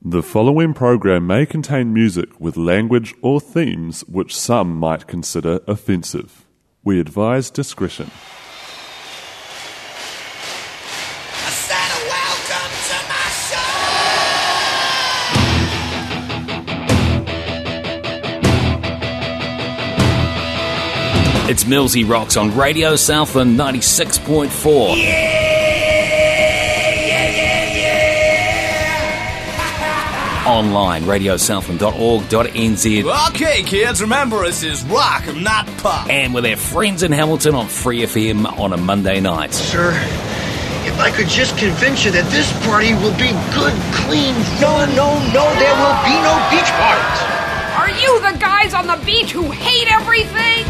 The following program may contain music with language or themes which some might consider offensive. We advise discretion. I said welcome to my show. It's Millsy Rocks on Radio Southland 96.4. online, radiosouthland.org.nz. Okay, kids, remember this is rock, not pop. And with our friends in Hamilton on Free FM on a Monday night. Sir, if I could just convince you that this party will be good, clean No, no, no, there will be no beach parties. Are you the guys on the beach who hate everything?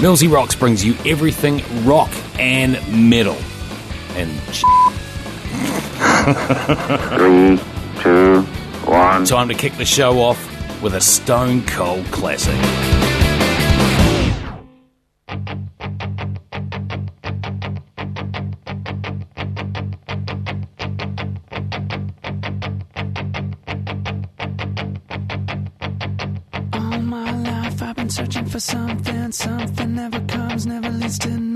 Millsy Rocks brings you everything rock and metal. And three, two, one. Time to kick the show off with a stone cold classic. searching for something, something never comes,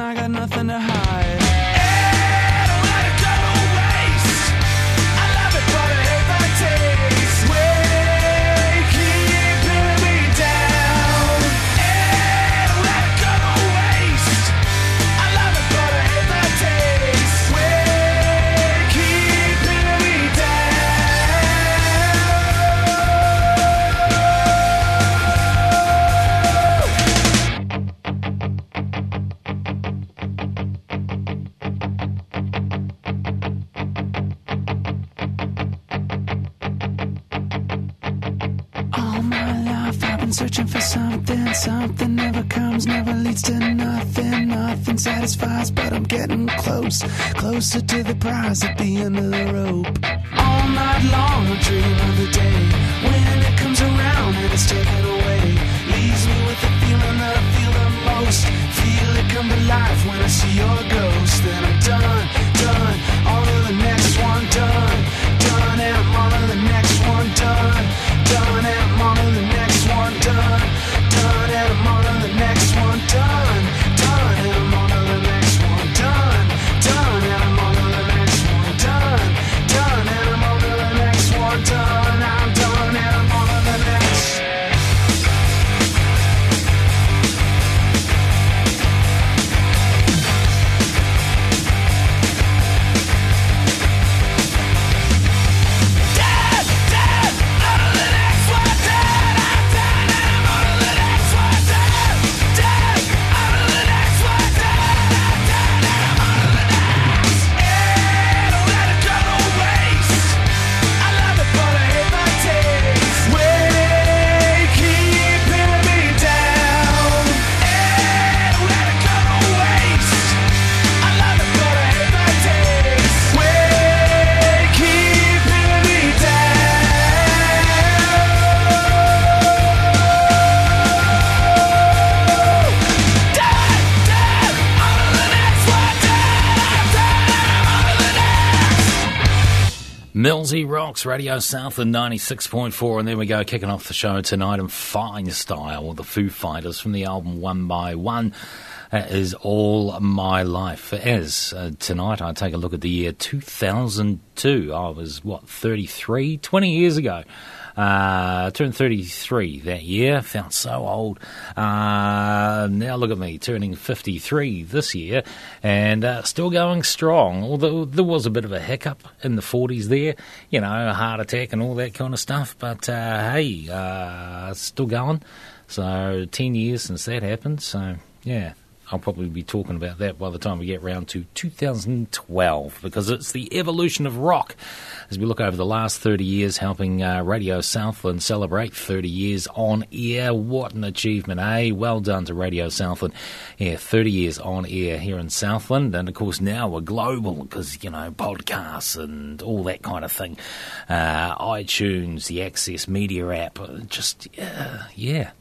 I got nothing to hide. Closer to the prize at the end of the rope. All night long I dream of the day when it comes around and it's taken away. Leaves me with the feeling that I feel the most. Feel it come to life when I see your ghost. Then I'm done, done. On to the next one. Done, Millsy Rocks, Radio Southland 96.4, and there we go, kicking off the show tonight in fine style with the Foo Fighters from the album One by One. That is all my life. As uh, tonight I take a look at the year 2002. I was, what, 33? 20 years ago. Uh, turned 33 that year. Felt so old. Uh, now look at me, turning 53 this year, and uh, still going strong. Although there was a bit of a hiccup in the 40s there, you know, a heart attack and all that kind of stuff. But uh, hey, uh, still going. So 10 years since that happened. So yeah, I'll probably be talking about that by the time we get round to 2012 because it's the evolution of rock as we look over the last 30 years helping uh, Radio Southland celebrate 30 years on air. What an achievement, eh? Well done to Radio Southland. Yeah, 30 years on air here in Southland. And of course, now we're global because, you know, podcasts and all that kind of thing. Uh, iTunes, the Access Media app, just, yeah,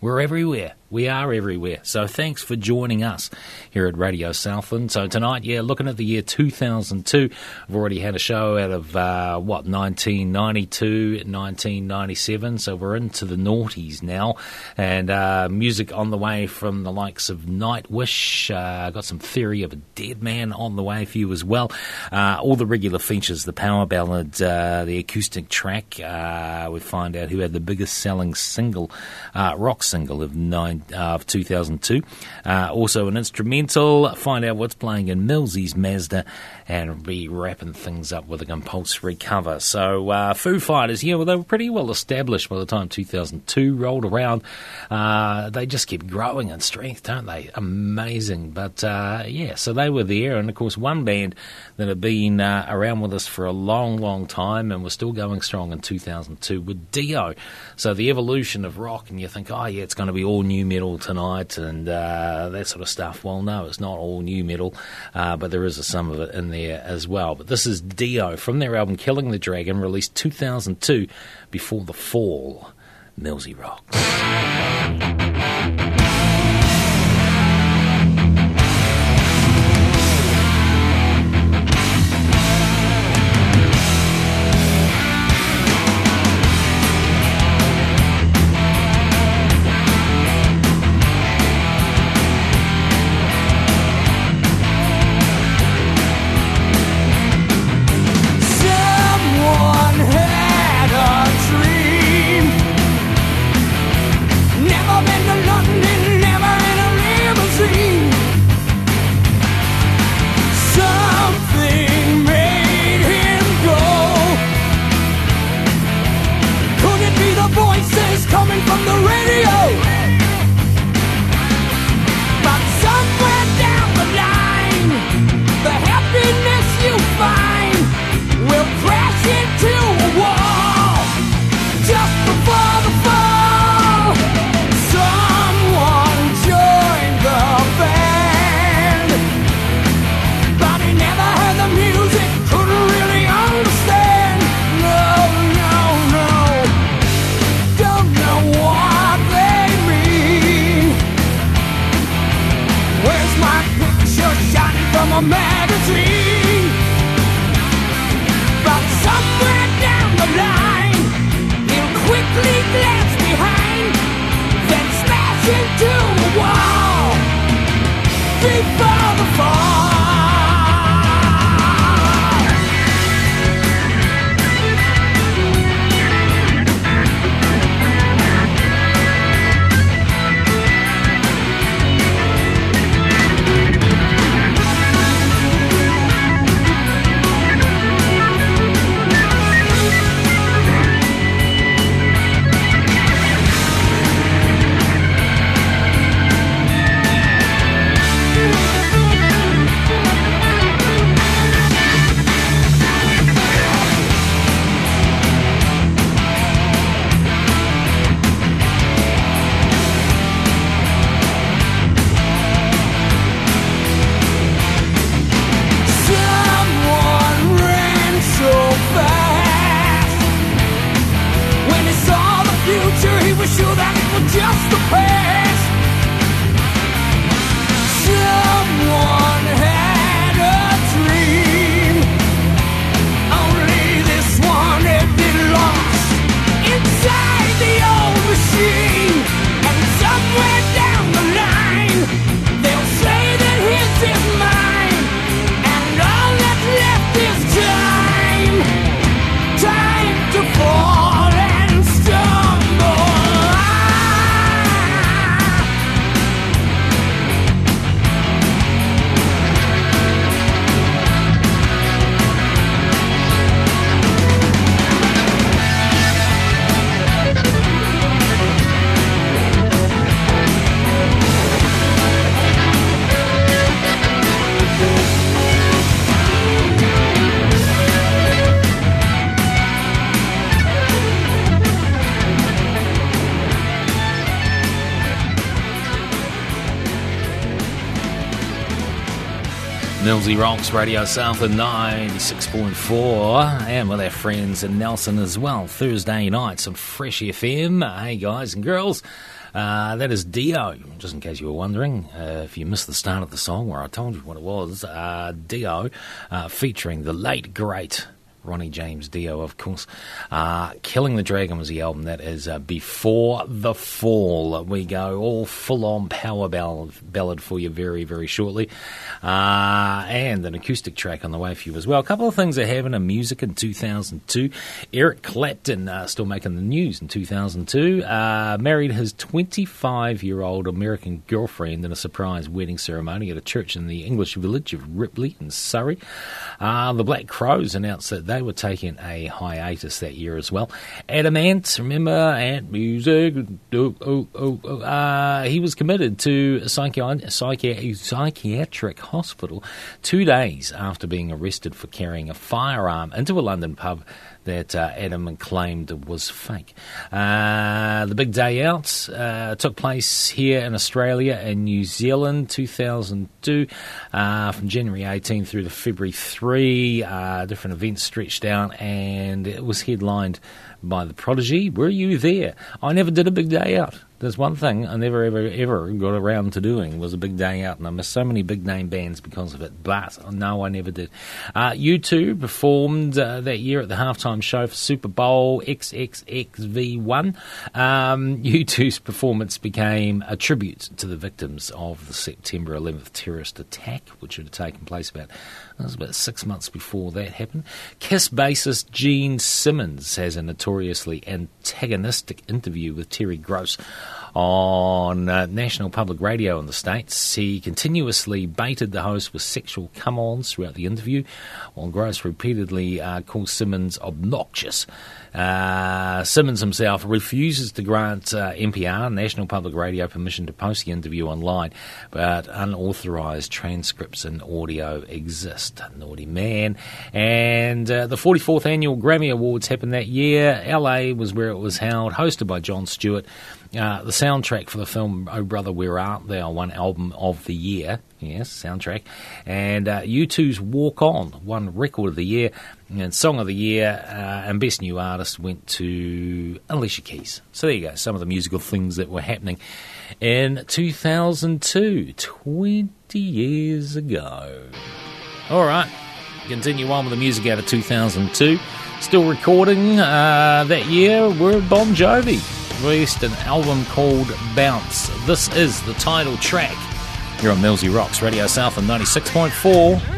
we're everywhere. We are everywhere. So thanks for joining us here at Radio Southland. So tonight, yeah, looking at the year 2002. I've already had a show out of, uh, what, 1992, 1997. So we're into the noughties now. And uh, music on the way from the likes of Nightwish. Uh, got some Theory of a Dead Man on the way for you as well. Uh, all the regular features, the power ballad, uh, the acoustic track. Uh, we find out who had the biggest selling single, uh, rock single of nine of 2002. Uh, also an instrumental. Find out what's playing in Millsy's Mazda, and be wrapping things up with a compulsory cover. So uh, Foo Fighters, yeah, well they were pretty well established by the time 2002 rolled around. Uh, they just keep growing in strength, don't they? Amazing. But uh, yeah, so they were there, and of course one band that had been uh, around with us for a long, long time, and we're still going strong in 2002 with Dio. So the evolution of rock, and you think, oh yeah, it's going to be all new metal tonight and uh, that sort of stuff. Well, no, it's not all new metal, uh, but there is some of it in there as well. But this is Dio from their album Killing the Dragon, released 2002 before the fall. Millsy Rocks. Millsy Rocks Radio Southland 96.4 and with our friends in Nelson as well. Thursday nights on Fresh FM. Hey guys and girls, uh, that is Dio, just in case you were wondering. Uh, if you missed the start of the song where I told you what it was, uh, Dio uh, featuring the late great Ronnie James Dio, of course. Uh, Killing the Dragon was the album that is uh, Before the Fall. We go all full on power ballad, ballad for you very, very shortly. Uh, and an acoustic track on the way for you as well. A couple of things that happened in music in 2002. Eric Clapton, uh, still making the news in 2002, uh, married his 25 year old American girlfriend in a surprise wedding ceremony at a church in the English village of Ripley in Surrey. Uh, the Black Crowes announced that they were taking a hiatus that year as well. Adam Ant, remember Ant Music? Oh, oh, oh, uh, he was committed to a psychi- psychi- psychiatric hospital two days after being arrested for carrying a firearm into a London pub that uh, Adam claimed was fake. Uh, the big day out uh, took place here in Australia and New Zealand 2002 uh, from January 18 through to February 3. Uh, different events stretched out and it was headlined by The Prodigy. Were you there? I never did a big day out. There's one thing I never ever ever got around to doing was a big day out, and I missed so many big name bands because of it. But no, I never did. Uh, U2 performed uh, that year at the halftime show for Super Bowl XXXVI. Um, U2's performance became a tribute to the victims of the September 11th terrorist attack, which had taken place about that was about six months before that happened. Kiss bassist Gene Simmons has a notoriously antagonistic interview with Terry Gross on uh, National Public Radio in the States. He continuously baited the host with sexual come ons throughout the interview, while Gross repeatedly uh, called Simmons obnoxious. Uh, Simmons himself refuses to grant uh, NPR, National Public Radio, permission to post the interview online, but unauthorized transcripts and audio exist. Naughty man. And uh, the 44th annual Grammy Awards happened that year. LA was where it was held, hosted by Jon Stewart. Uh, the soundtrack for the film Oh Brother Where Art Thou won Album of the Year. Yes, soundtrack. And uh, U2's Walk On won Record of the Year. And Song of the Year uh, and Best New Artist went to Alicia Keys. So there you go, some of the musical things that were happening in 2002, 20 years ago. All right, continue on with the music out of 2002. Still recording uh, that year were Bon Jovi. Released an album called Bounce. This is the title track. You're on Millsy Rocks, Radio Southland 96.4.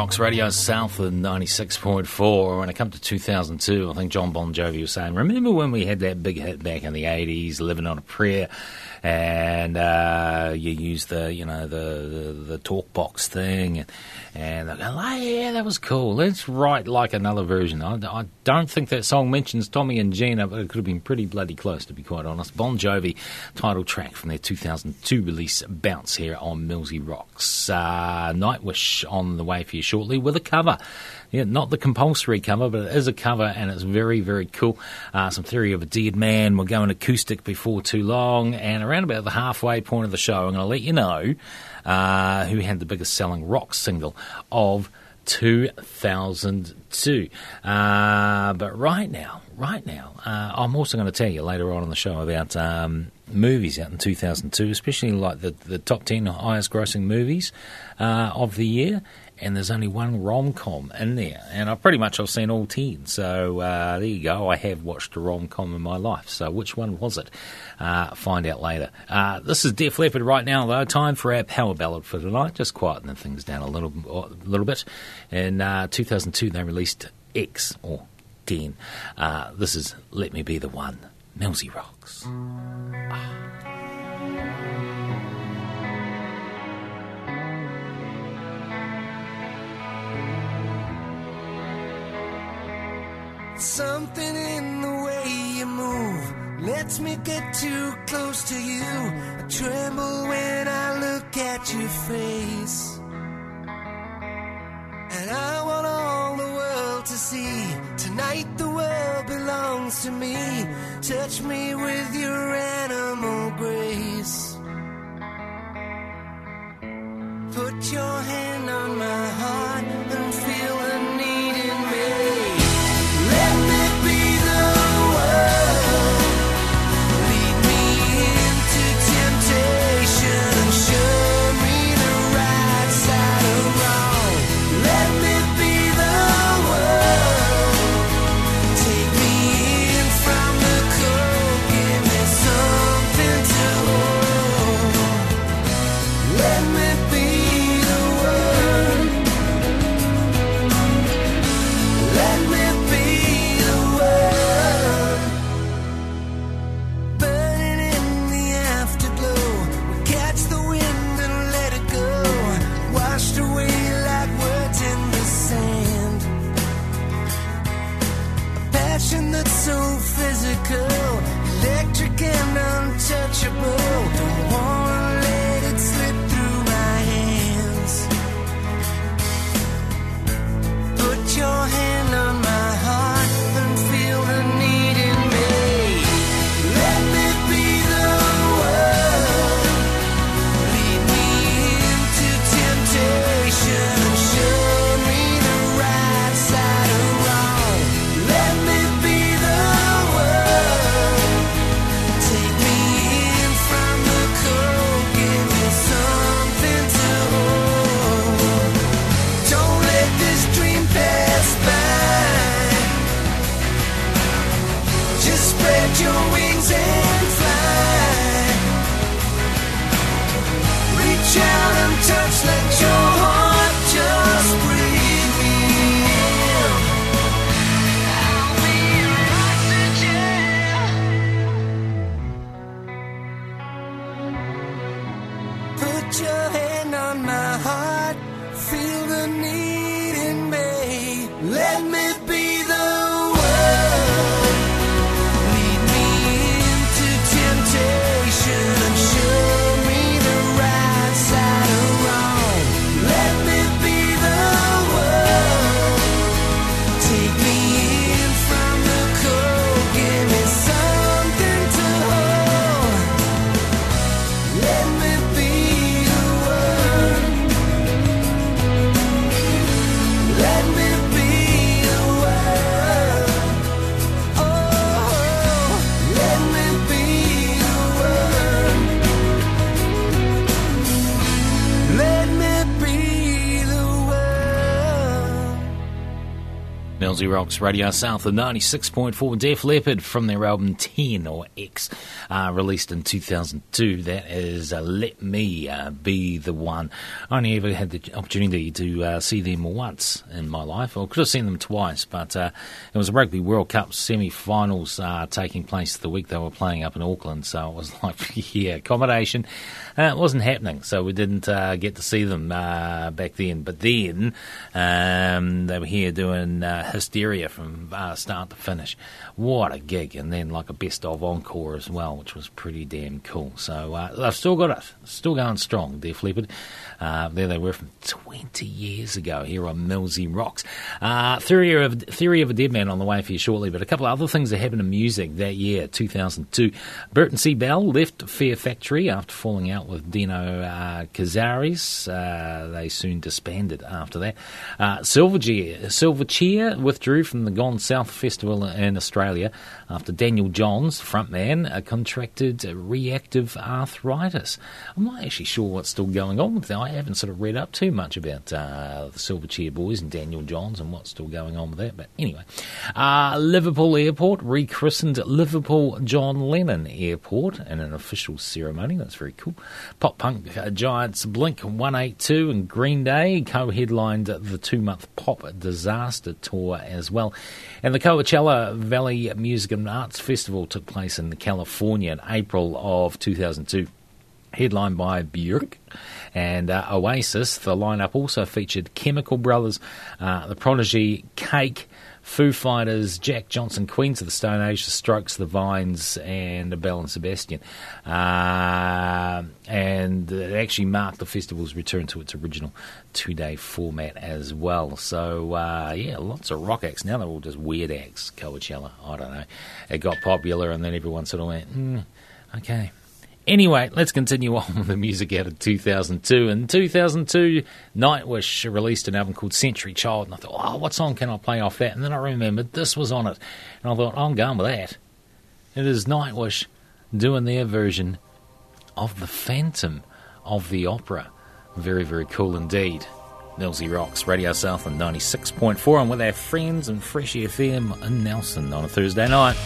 Rocks Radio Southland 96.4. When it comes to 2002, I think Jon Bon Jovi was saying, remember when we had that big hit back in the 80s, Living on a Prayer, and uh, you use the, you know, the, the, the talk box thing, and, and they're going, oh, yeah, that was cool. Let's write like another version. I, I don't think that song mentions Tommy and Gina, but it could have been pretty bloody close, to be quite honest. Bon Jovi, title track from their 2002 release, Bounce, here on Millsy Rocks. Uh, Nightwish on the way for you shortly with a cover. Yeah, not the compulsory cover, but it is a cover and it's very, very cool. Uh, some Theory of a Dead Man. We're going acoustic before too long. And around about the halfway point of the show, I'm going to let you know uh, who had the biggest selling rock single of 2002. Uh, but right now, right now, uh, I'm also going to tell you later on in the show about um, movies out in 2002, especially like the, the top 10 highest grossing movies uh, of the year. And there's only one rom com in there, and I pretty much I've seen all ten. So uh, there you go. I have watched a rom com in my life. So which one was it? Uh, find out later. Uh, this is Def Leppard right now, though. Time for our power ballad for tonight. Just quietening things down a little, a little bit. In uh, 2002, they released X or 10. Uh, this is Let Me Be the One. Millsy Rocks. Something in the way you move lets me get too close to you. I tremble when I look at your face. And I want all the world to see. Tonight the world belongs to me. Touch me with your animal grace. Put your hand on my heart and feel the need Millsy Rocks Radio Southland 96.4 Def Leppard from their album 10 or X, uh, released in 2002. That is uh, Let Me uh, Be the One. I only ever had the opportunity to uh, see them once in my life. I could have seen them twice, but uh, it was a Rugby World Cup semi finals uh, taking place the week they were playing up in Auckland, so it was like, yeah, accommodation. It wasn't happening, so we didn't get to see them back then. But then um, they were here doing Hysteria from uh, start to finish. What a gig! And then like a best of encore as well, which was pretty damn cool. So uh, they've still got it, still going strong. Def Leppard. Uh, there they were from 20 years ago here on Millsy Rocks. Uh, Theory, of, Theory of a Dead Man on the way for you shortly, but a couple of other things that happened in music that year, 2002. Burton C. Bell left Fear Factory after falling out with Dino uh, Cazares. Uh, they soon disbanded after that. Uh, Silverchair, Silverchair withdrew from the Gone South Festival in Australia after Daniel Johns, frontman, uh, contracted reactive arthritis. I'm not actually sure what's still going on with that. I haven't sort of read up too much about uh, the Silverchair Boys and Daniel Johns and what's still going on with that. But anyway, uh, Liverpool Airport rechristened Liverpool John Lennon Airport in an official ceremony. That's very cool. Pop punk uh, giants Blink 182 and Green Day co headlined the two month pop disaster tour as well. And the Coachella Valley Music and Arts Festival took place in California in April of 2002 headlined by Björk and uh, Oasis. The lineup also featured Chemical Brothers, uh, The Prodigy, Cake, Foo Fighters, Jack Johnson, Queens of the Stone Age, The Strokes, The Vines, and Bell and Sebastian. Uh, and it actually marked the festival's return to its original two day format as well. So, uh, yeah, lots of rock acts. Now they're all just weird acts, Coachella. I don't know. It got popular, and then everyone sort of went, mm, okay. Anyway, let's continue on with the music out of 2002. In 2002, Nightwish released an album called Century Child, and I thought, oh, what song can I play off that? And then I remembered this was on it, and I thought, I'm going with that. It is Nightwish doing their version of The Phantom of the Opera. Very, very cool indeed. Millsy Rocks, Radio Southland 96.4, and with our friends and Fresh FM in Nelson on a Thursday night.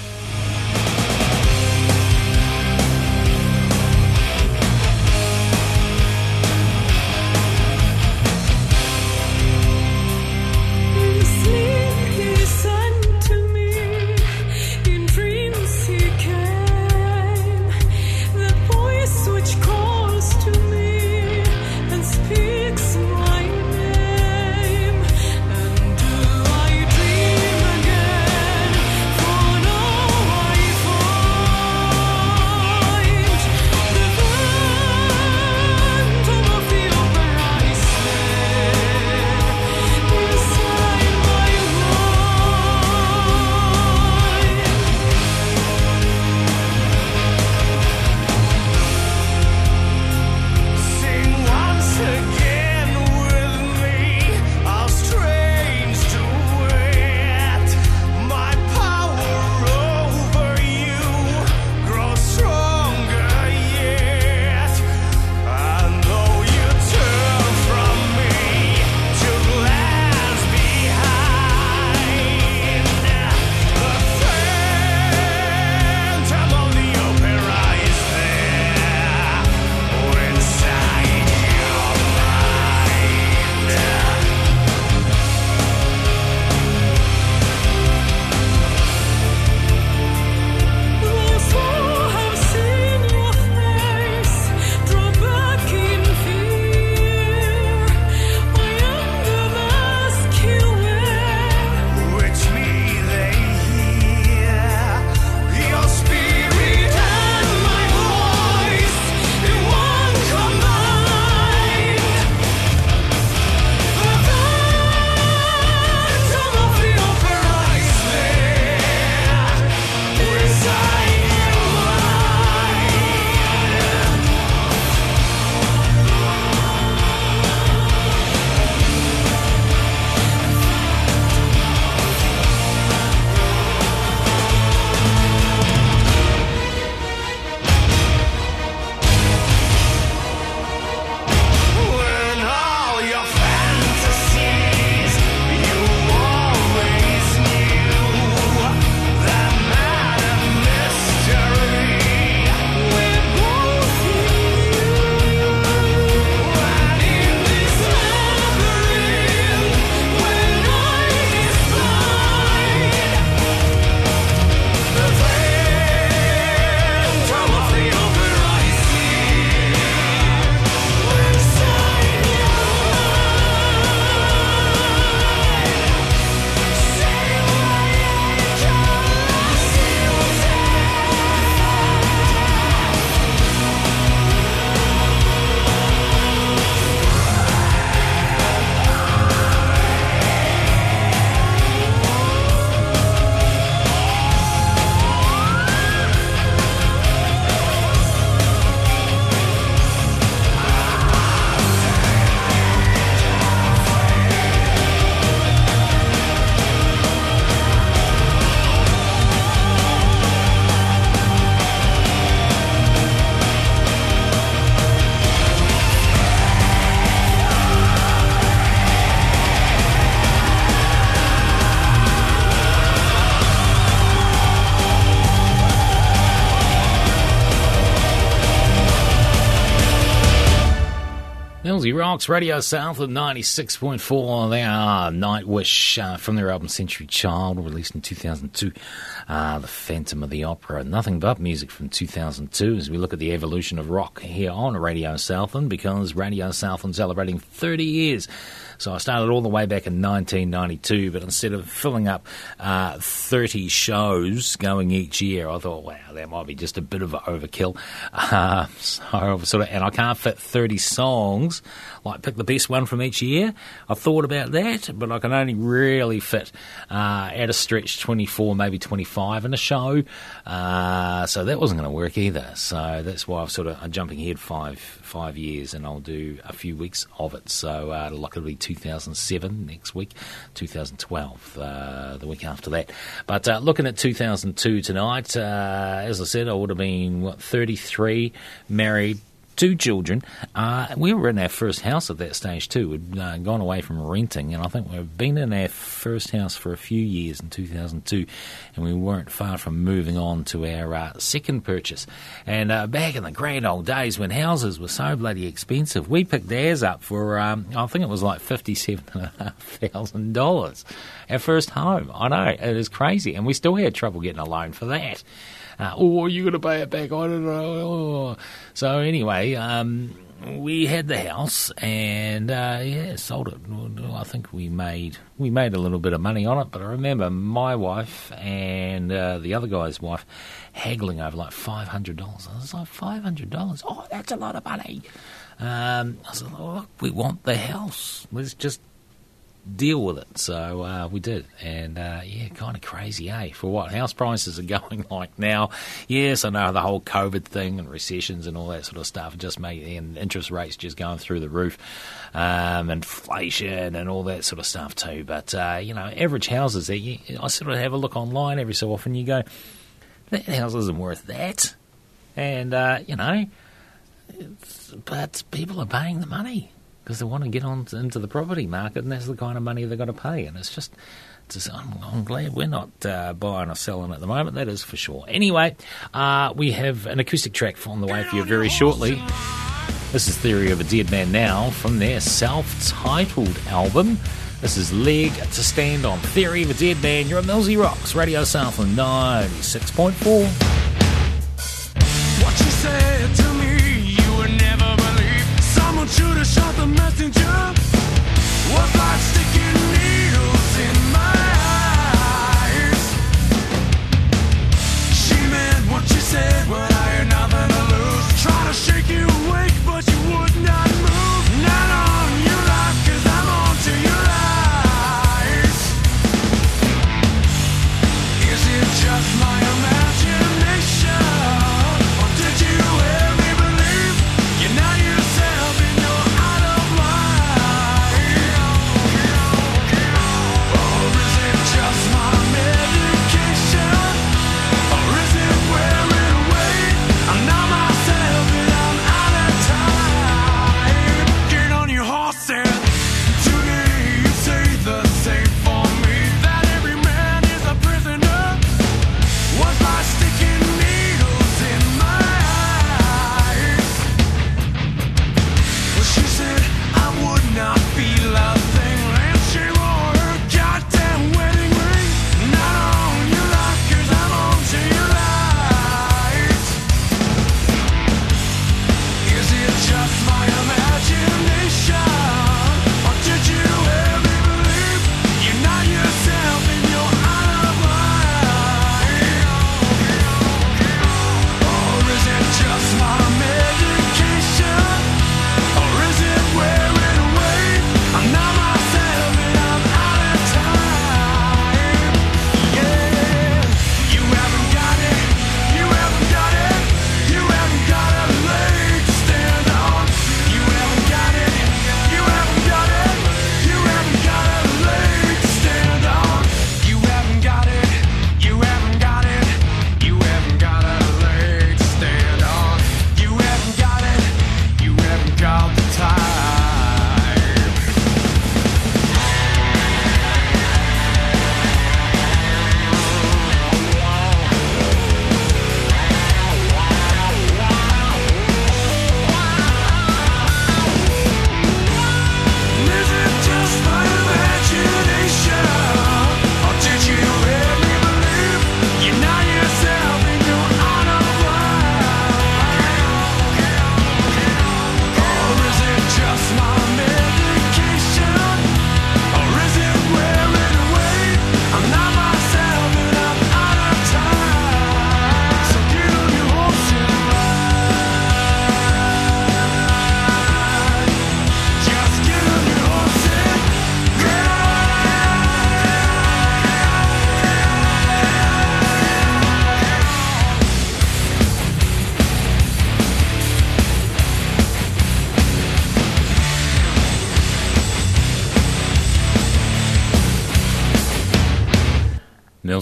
Millsy Rocks, Radio Southland 96.4. They are Nightwish uh, from their album Century Child, released in 2002. Uh, the Phantom of the Opera. Nothing but music from 2002 as we look at the evolution of rock here on Radio Southland because Radio Southland celebrating 30 years. So I started all the way back in 1992, but instead of filling up uh, 30 shows going each year, I thought, wow, that might be just a bit of an overkill. Uh, so sort of, and I can't fit 30 songs. Like pick the best one from each year. I thought about that, but I can only really fit uh, at a stretch 24, maybe 25 in a show. Uh, so that wasn't going to work either. So that's why I've sort of I'm jumping ahead five five years, and I'll do a few weeks of it. So uh, be 2007 next week, 2012 uh, the week after that. But uh, looking at 2002 tonight, uh, as I said, I would have been what 33, married two children. Uh, we were in our first house at that stage too. We'd uh, gone away from renting, and I think we've been in our first house for a few years in 2002, and we weren't far from moving on to our uh, second purchase. And uh, back in the grand old days when houses were so bloody expensive, we picked ours up for um, I think it was like fifty-seven and a half thousand dollars. Our first home. I know it is crazy, and we still had trouble getting a loan for that. Uh, oh, you going to pay it back? I don't know. So anyway, um, we had the house and uh, yeah, sold it. I think we made we made a little bit of money on it, but I remember my wife and uh, the other guy's wife haggling over like five hundred dollars. I was like five hundred dollars. Oh, that's a lot of money. Um, I said, look, we want the house. Let's just deal with it. So uh, we did, and uh, yeah, kind of crazy, eh? For what house prices are going like now? Yes, I know the whole COVID thing and recessions and all that sort of stuff just made and interest rates just going through the roof, um, inflation and all that sort of stuff too. But uh, you know, average houses, I sort of have a look online every so often. You go, that house isn't worth that, and uh, you know. But people are paying the money because they want to get on to, into the property market, and that's the kind of money they've got to pay. And it's just, it's just I'm, I'm glad we're not uh, buying or selling at the moment. That is for sure. Anyway, uh, we have an acoustic track on the way for you very shortly. This is Theory of a Dead Man Now from their self-titled album. This is Leg to Stand On. Theory of a Dead Man. You're at Millsy Rocks, Radio Southland 96.4. What you said Someone should have shot the messenger. Was like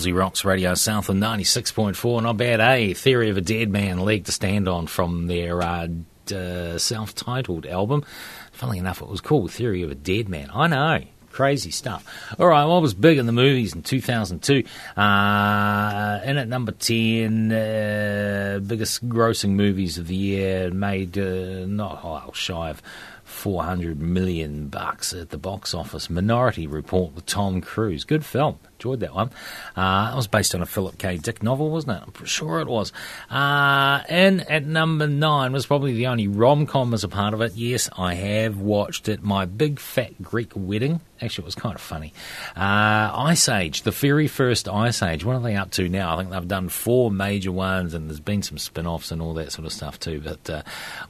Millsy Rocks Radio Southland 96.4. Not bad, eh? Theory of a Dead Man, leg to stand on from their uh, uh, self titled album. Funnily enough, it was called Theory of a Dead Man. I know. Crazy stuff. All right, well, I was big in the movies in 2002? Uh, in at number 10, uh, biggest grossing movies of the year, made uh, not oh, shy of 400 million bucks at the box office. Minority Report with Tom Cruise. Good film. Enjoyed that one. Uh, it was based on a Philip K. Dick novel, wasn't it? I'm sure it was. Uh, and at number nine was probably the only rom com as a part of it. Yes, I have watched it. My Big Fat Greek Wedding. Actually, it was kind of funny. Uh, Ice Age, the very first Ice Age. What are they up to now? I think they've done four major ones, and there's been some spin offs and all that sort of stuff too. But uh,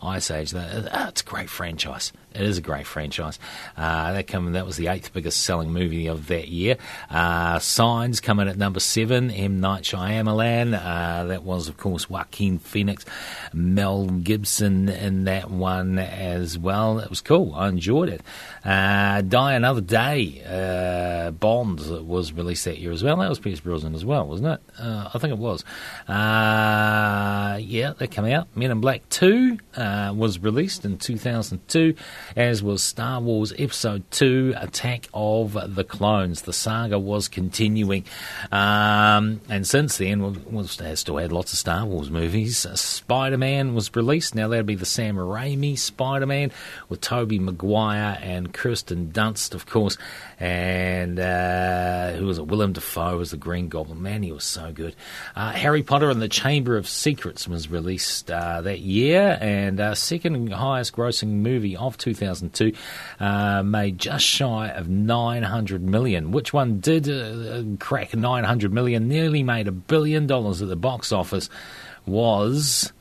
Ice Age, that, it's a great franchise. It is a great franchise. Uh, that come, that was the eighth biggest selling movie of that year. Uh, Signs coming at number seven. M Night Shyamalan. Uh, that was, of course, Joaquin Phoenix, Mel Gibson in that one as well. It was cool. I enjoyed it. Uh, Die Another Day. Uh, Bond was released that year as well. That was Pierce Brosnan as well, wasn't it? Uh, I think it was. Uh, yeah, that came out. Men in Black 2 uh, was released in 2002, as was Star Wars Episode 2 Attack of the Clones. The saga was continuing. Um, and since then, we've, we've still had lots of Star Wars movies. Uh, Spider Man was released. Now, that'd be the Sam Raimi Spider Man with Tobey Maguire and Kirsten Dunst, of course. And uh, who was it? Willem Dafoe was the Green Goblin. Man, he was so good. Uh, Harry Potter and the Chamber of Secrets was released uh, that year, and uh, second highest grossing movie of 2002, uh, made just shy of 900 million. Which one did uh, crack 900 million? Nearly made a billion dollars at the box office. Was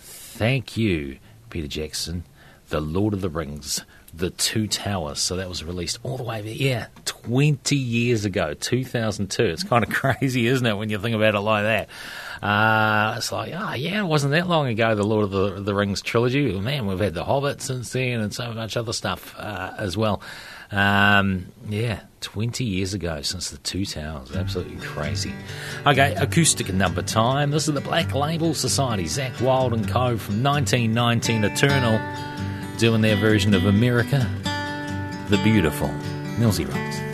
thank you, Peter Jackson, The Lord of the Rings. The Two Towers. So that was released all the way, yeah, 20 years ago, 2002. It's kind of crazy, isn't it, when you think about it like that? Uh, it's like, oh, yeah, it wasn't that long ago, the Lord of the, the Rings trilogy. Man, we've had The Hobbit since then and so much other stuff uh, as well. Um, yeah, 20 years ago since the Two Towers. Absolutely crazy. Okay, acoustic number time. This is the Black Label Society, Zakk Wylde and Co. from 1919 Eternal doing their version of America the Beautiful. Millsy Rocks.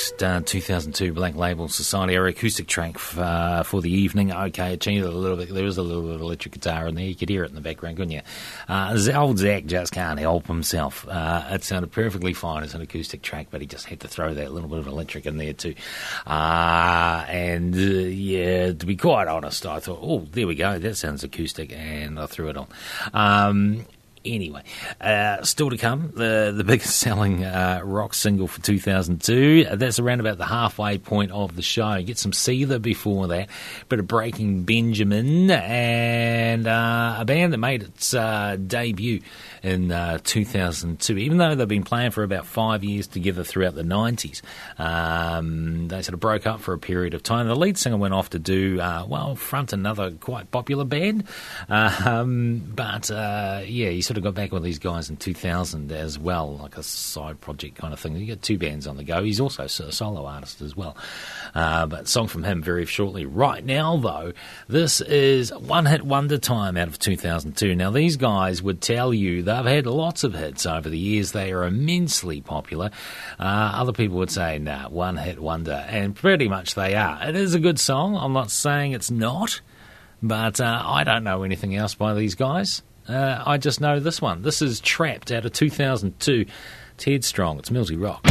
Released uh, 2002, Black Label Society, our acoustic track f- uh, for the evening. Okay, it changed a little bit. There was a little bit of electric guitar in there. You could hear it in the background, couldn't you? Uh, old Zakk just can't help himself. Uh, it sounded perfectly fine as an acoustic track, but he just had to throw that little bit of electric in there too. Uh, and uh, yeah, to be quite honest, I thought, oh, there we go. That sounds acoustic, and I threw it on. Um, Anyway, uh, still to come, the the biggest selling uh, rock single for 2002. Uh, that's around about the halfway point of the show. Get some Seether before that, bit of Breaking Benjamin, and uh, a band that made its uh, debut in uh, 2002. Even though they've been playing for about five years together throughout the 90s, um, they sort of broke up for a period of time. The lead singer went off to do, uh, well, front another quite popular band. Um, but yeah, he sort of got back with these guys in 2000 as well, like a side project kind of thing. You got two bands on the go. He's also a solo artist as well. Uh, but song from him very shortly. Right now, though, this is One Hit Wonder Time out of 2002. Now, these guys would tell you they've had lots of hits over the years. They are immensely popular. Uh, other people would say, nah, one hit wonder. And pretty much they are. It is a good song. I'm not saying it's not. But uh, I don't know anything else by these guys. Uh, I just know this one. This is Trapt out of 2002. It's Headstrong. It's Millsy Rock.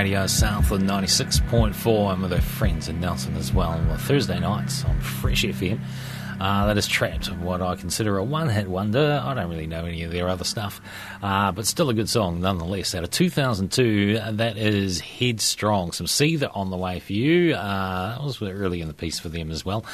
Radio Southland 96.4, and with their friends in Nelson as well on Thursday nights on Fresh FM. Uh, that is Trapt, what I consider a one hit wonder. I don't really know any of their other stuff, uh, but still a good song nonetheless. Out of 2002, that is Headstrong. Some Seether on the way for you. Uh, that was early in the piece for them as well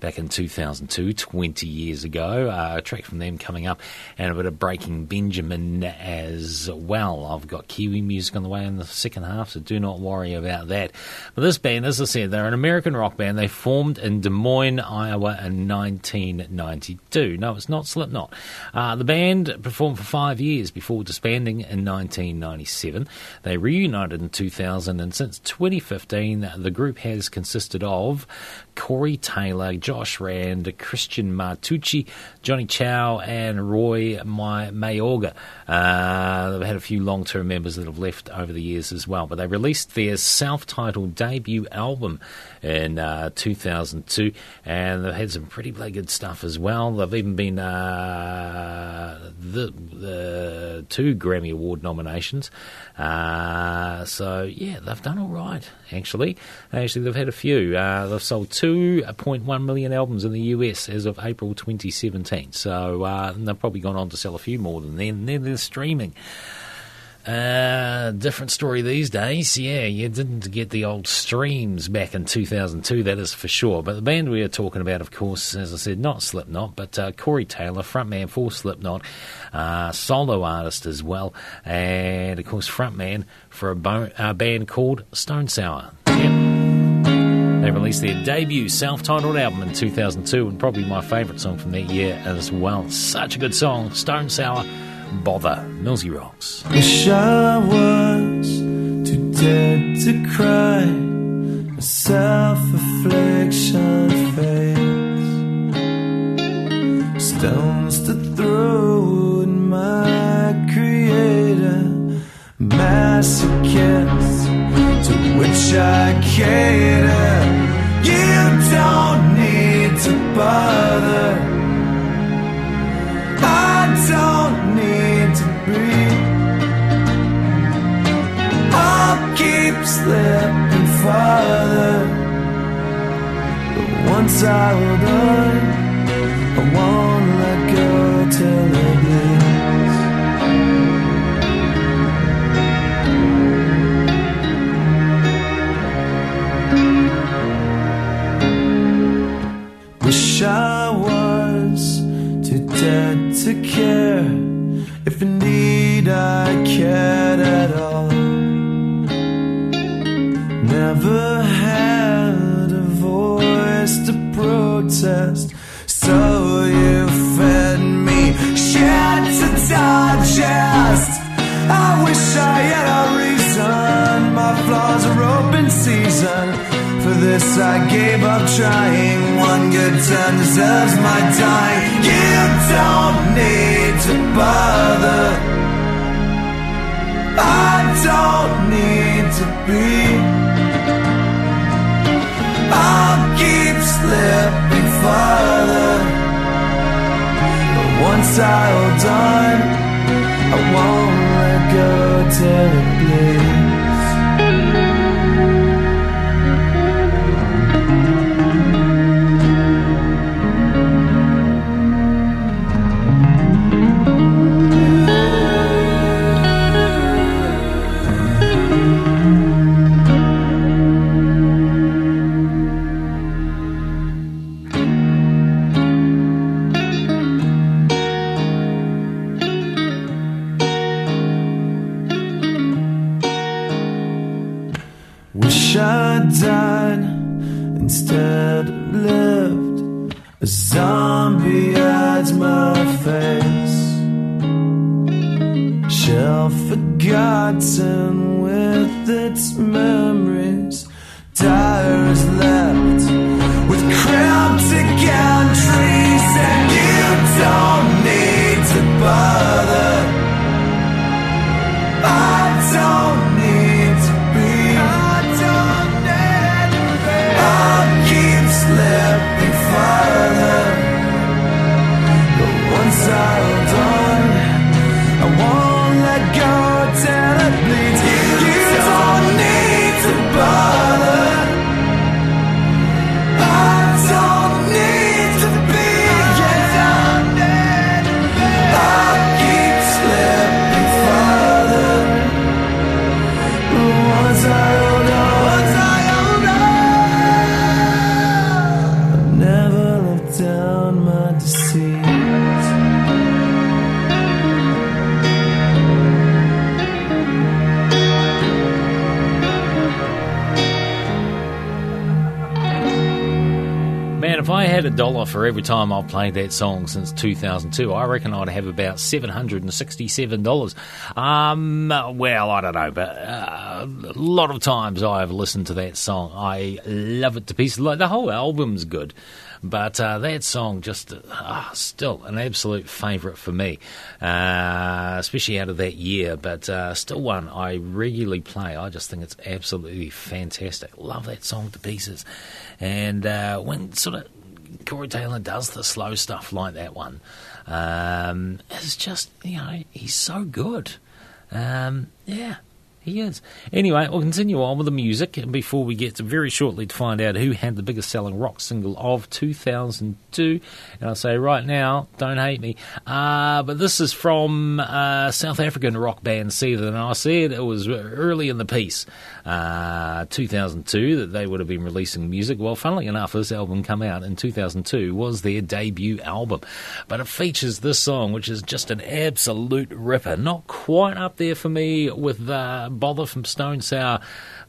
back in 2002, 20 years ago. Uh, a track from them coming up, and a bit of Breaking Benjamin as well. I've got Kiwi music on the way in the second half, so do not worry about that. But this band, as I said, they're an American rock band. They formed in Des Moines, Iowa in 1992. No, it's not Slipknot. Uh, the band performed for five years before disbanding in 1997. They reunited in 2000, and since 2015, the group has consisted of Corey Taylor, Josh Rand, Christian Martucci, Johnny Chow, and Roy Mayorga. Uh, they've had a few long term members that have left over the years as well, but they released their self titled debut album in uh, 2002, and they've had some pretty bloody good stuff as well. They've even been uh, the, the two Grammy Award nominations. Uh, so yeah, they've done all right. Actually, actually they've had a few. Uh, they've sold 2.1 million albums in the US as of April 2017. So uh, they've probably gone on to sell a few more than then. Then they're streaming. Uh, different story these days. Yeah, you didn't get the old streams back in 2002, that is for sure. But the band we are talking about, of course, as I said, not Slipknot, but uh, Corey Taylor, frontman for Slipknot, uh, solo artist as well, and of course, frontman for a, bo- band called Stone Sour. Yep. They released their debut self titled album in 2002, and probably my favourite song from that year as well. Such a good song, Stone Sour. Bother. Millsy Rocks. Wish I was too dead to cry. A self-affliction face. Stones to throw at my creator. Masochist to which I cater. You don't need to bother. Slipping farther. But once I hold on, I won't let go till it bleeds. Wish I was too dead to care if indeed I cared at all. Never had a voice to protest, so you fed me shit to digest. I wish I had a reason. My flaws are open season. For this I gave up trying. One good turn deserves my time. You don't need to bother. I don't need to be. I'll keep slipping farther. But once I hold on, I won't let go till it bleeds. Forgotten a dollar for every time I've played that song since 2002, I reckon I'd have about $767. Um, well, I don't know, but uh, a lot of times I've listened to that song. I love it to pieces. Like, the whole album's good. But uh, that song just uh, still an absolute favourite for me, uh, especially out of that year. But uh, still one I regularly play. I just think it's absolutely fantastic. Love that song to pieces. And uh, when sort of Corey Taylor does the slow stuff like that one, um, it's just you know he's so good. Um, yeah. He is. Anyway, we'll continue on with the music and before we get to very shortly to find out who had the biggest selling rock single of 2002. And I'll say right now, don't hate me. Uh, but this is from uh, South African rock band Seether. And I said it was early in the piece, uh, 2002, that they would have been releasing music. Well, funnily enough, this album come out in 2002 was their debut album. But it features this song, which is just an absolute ripper. Not quite up there for me with uh, Bother from Stone Sour,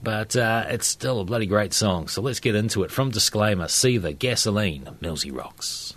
but uh, it's still a bloody great song. So let's get into it. From Disclaimer, Seether Gasoline, Millsy Rocks.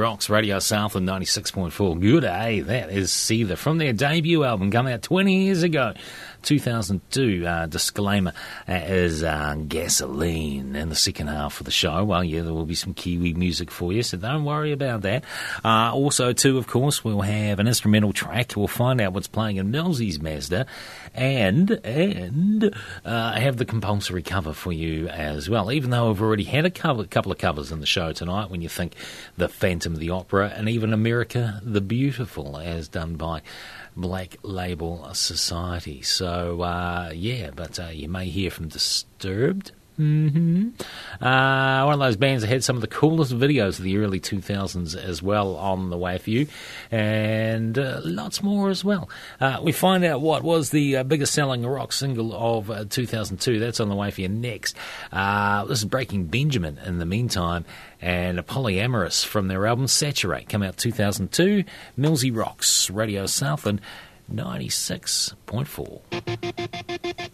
Rocks, Radio Southland 96.4. Good, eh? That is Seether from their debut album, come out 20 years ago, 2002. Uh, disclaimer uh, is uh, Gasoline in the second half of the show. Well, yeah, there will be some Kiwi music for you, so don't worry about that. Uh, also, too, of course, we'll have an instrumental track. We'll find out what's playing in Millsy's Mazda, and and uh, have the compulsory cover for you as well. Even though I've already had a cover, couple of covers in the show tonight, when you think the Phantom of the Opera and even America the Beautiful, as done by Black Label Society. So uh, yeah, but uh, you may hear from Disturbed. Hmm Uh, one of those bands that had some of the coolest videos of the early 2000s as well on the way for you, and uh, lots more as well. Uh, we find out what was the uh, biggest selling rock single of uh, 2002. That's on the way for you next. Uh, this is Breaking Benjamin in the meantime, and Polyamorous from their album Saturate, come out 2002. Millsy Rocks, Radio Southland 96.4.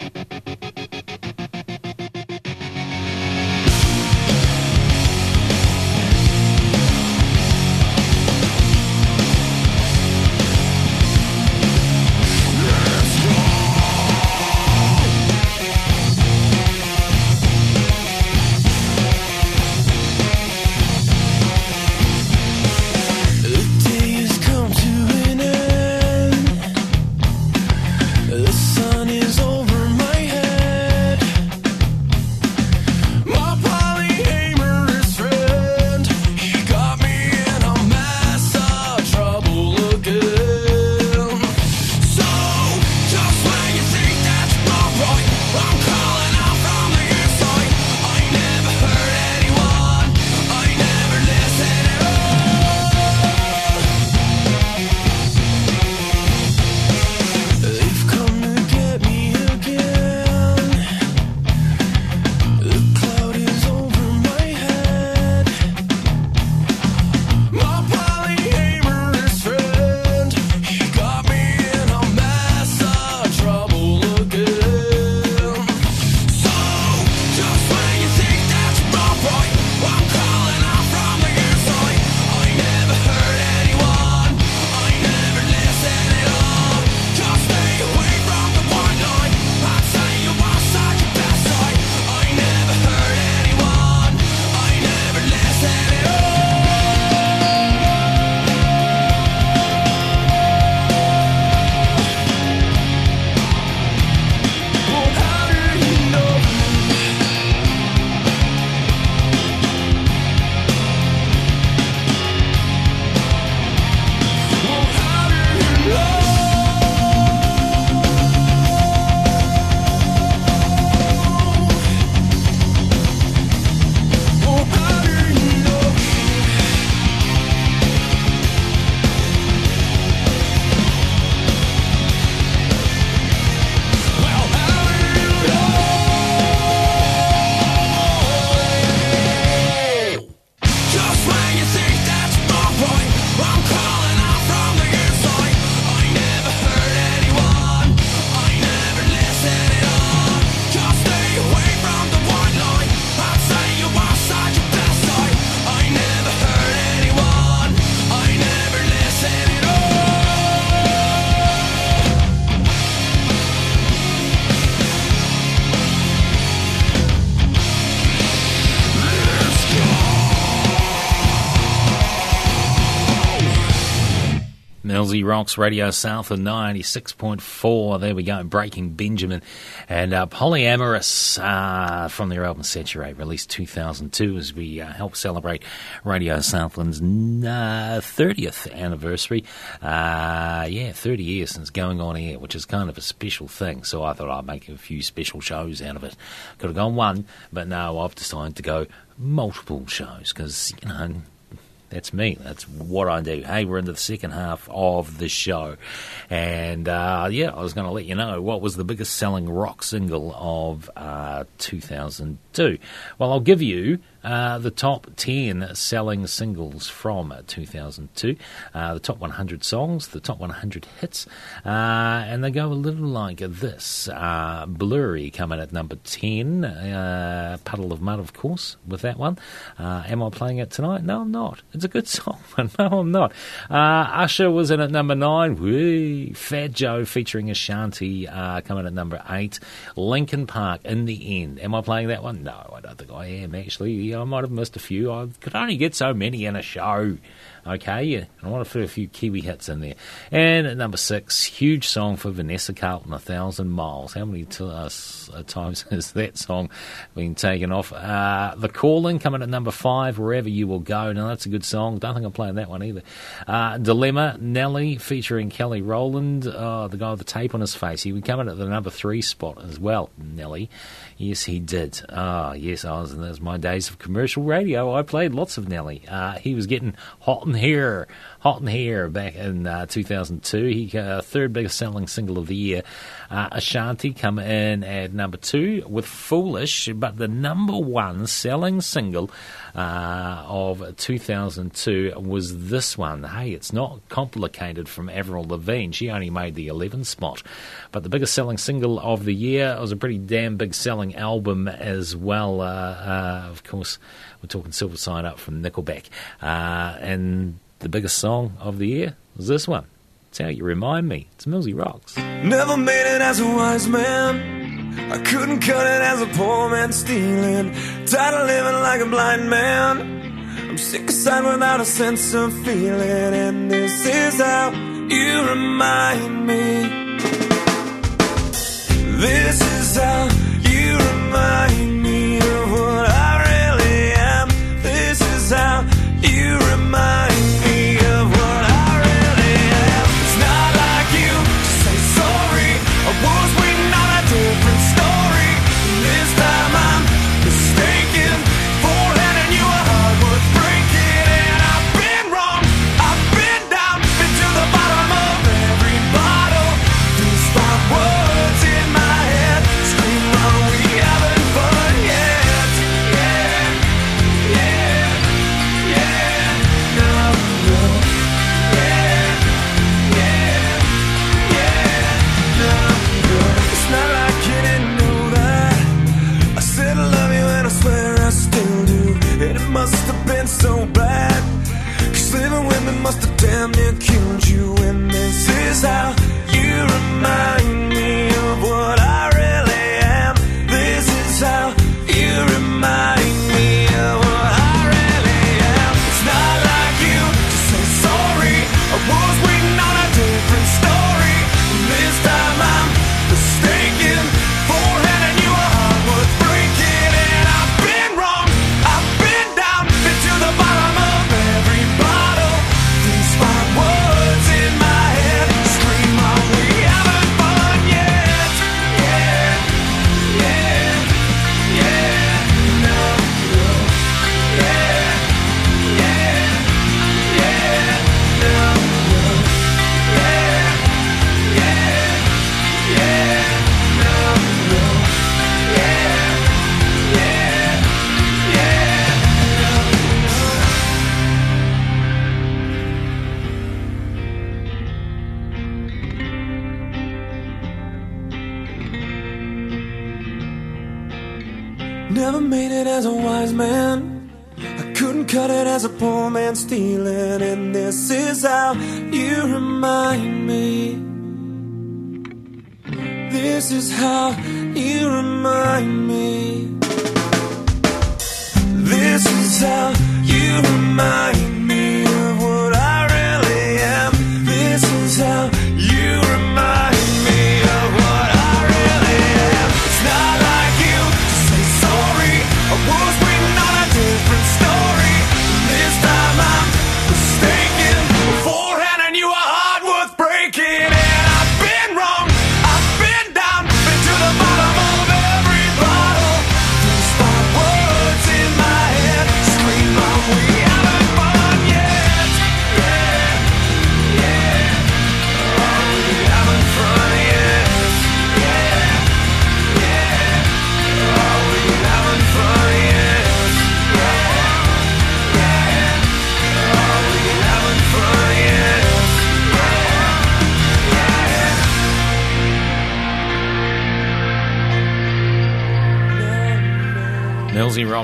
Rocks Radio South of 96.4. There we go. Breaking Benjamin and uh, Polyamorous uh, from their album Saturate, released 2002 as we uh, help celebrate Radio Southland's uh, 30th anniversary. Uh, yeah, 30 years since going on air, which is kind of a special thing. So I thought I'd make a few special shows out of it. Could have gone one, but no, I've decided to go multiple shows because, you know, that's me. That's what I do. Hey, we're into the second half of the show. And uh, yeah, I was going to let you know what was the biggest selling rock single of uh, 2002. Well, I'll give you uh, the top 10 selling singles from 2002, uh, the top 100 songs, the top 100 hits, uh, and they go a little like this. Uh, Blurry coming at number 10, uh, Puddle of Mudd, of course, with that one. Am I playing it tonight? No, I'm not. It's a good song, but no, I'm not. Usher was in at number 9, Whee! Fat Joe featuring Ashanti coming at number 8, Linkin Park in the end. Am I playing that one? No, I don't think I am, actually. I might have missed a few. I could only get so many in a show. Okay, yeah. I want to fit a few Kiwi hits in there. And at number six, huge song for Vanessa Carlton, A Thousand Miles. How many t- uh, uh, times has that song been taken off? Uh, the Calling coming at number five, Wherever You Will Go. Now, that's a good song. Don't think I'm playing that one either. Uh, Dilemma, Nelly, featuring Kelly Rowland, uh, the guy with the tape on his face. He would come in at the number three spot as well, Nelly. Yes, he did. Ah, yes, I was. That was my days of commercial radio. I played lots of Nelly. Uh, he was getting hot in here, hot in here back in uh, 2002. He uh, third biggest selling single of the year. Uh, Ashanti come in at number two with Foolish, but the number one selling single uh, of 2002 was this one. Hey, it's not complicated from Avril Lavigne. She only made the 11th spot. But the biggest selling single of the year it was a pretty damn big selling album as well. Uh, uh, of course, we're talking Silver Side Up from Nickelback. Uh, and the biggest song of the year was this one. It's how you remind me. It's Millsy Rocks. Never made it as a wise man. I couldn't cut it as a poor man stealing. Tired of living like a blind man. I'm sick aside without a sense of feeling. And this is how you remind me. This is how you remind me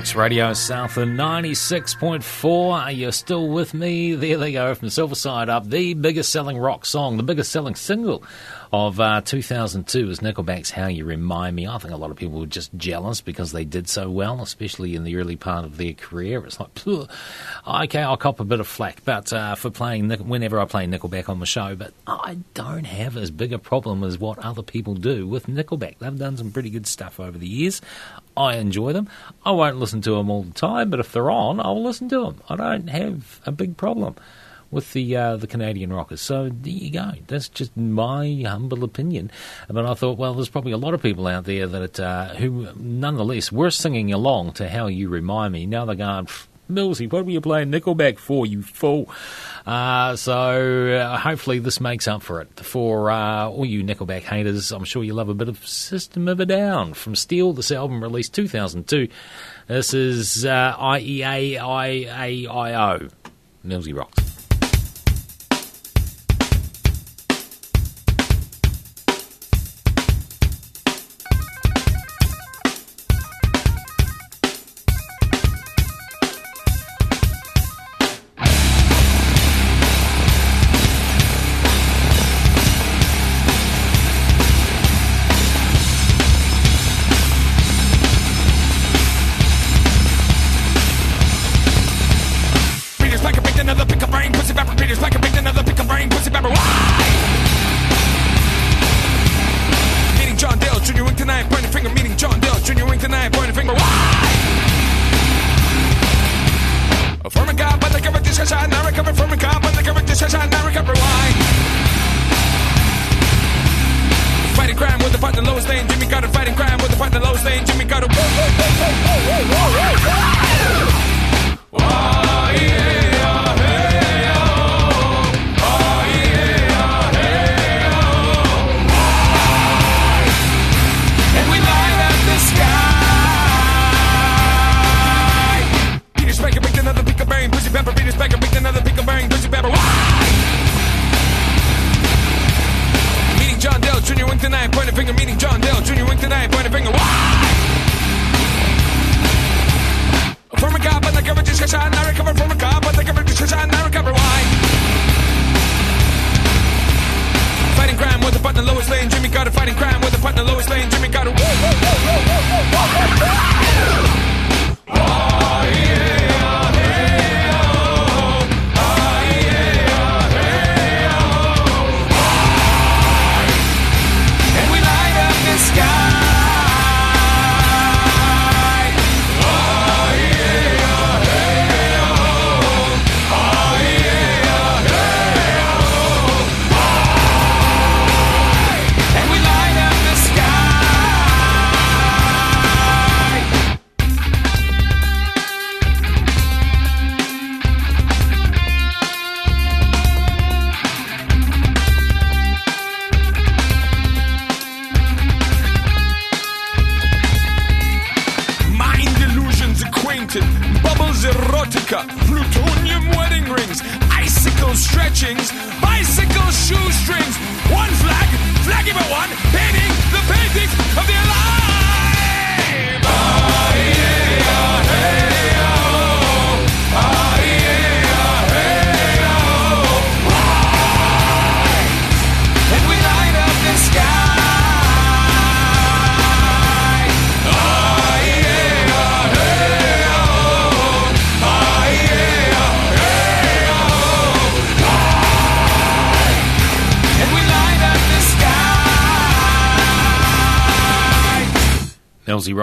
Rocks Radio South and 96.4. Are you still with me? There they go from Silver Side Up, the biggest selling rock song, the biggest selling single of uh, 2002 is Nickelback's How You Remind Me. I think a lot of people were just jealous because they did so well, especially in the early part of their career. It's like, "Phew, okay, I'll cop a bit of flack but uh, for playing whenever I play Nickelback on the show, but I don't have as big a problem as what other people do with Nickelback. They've done some pretty good stuff over the years. I enjoy them. I won't listen to them all the time, but if they're on, I'll listen to them. I don't have a big problem with the uh, the Canadian rockers. So there you go. That's just my humble opinion. But I thought, well, there's probably a lot of people out there that uh, who, nonetheless, were singing along to how you remind me. Now they're going. "Pff, Millsy, what were you playing Nickelback for, you fool? Uh, so uh, hopefully this makes up for it. For uh, all you Nickelback haters, I'm sure you love a bit of System of a Down from Steal. This album released 2002. This is uh, IEAIAIO. Millsy rocks.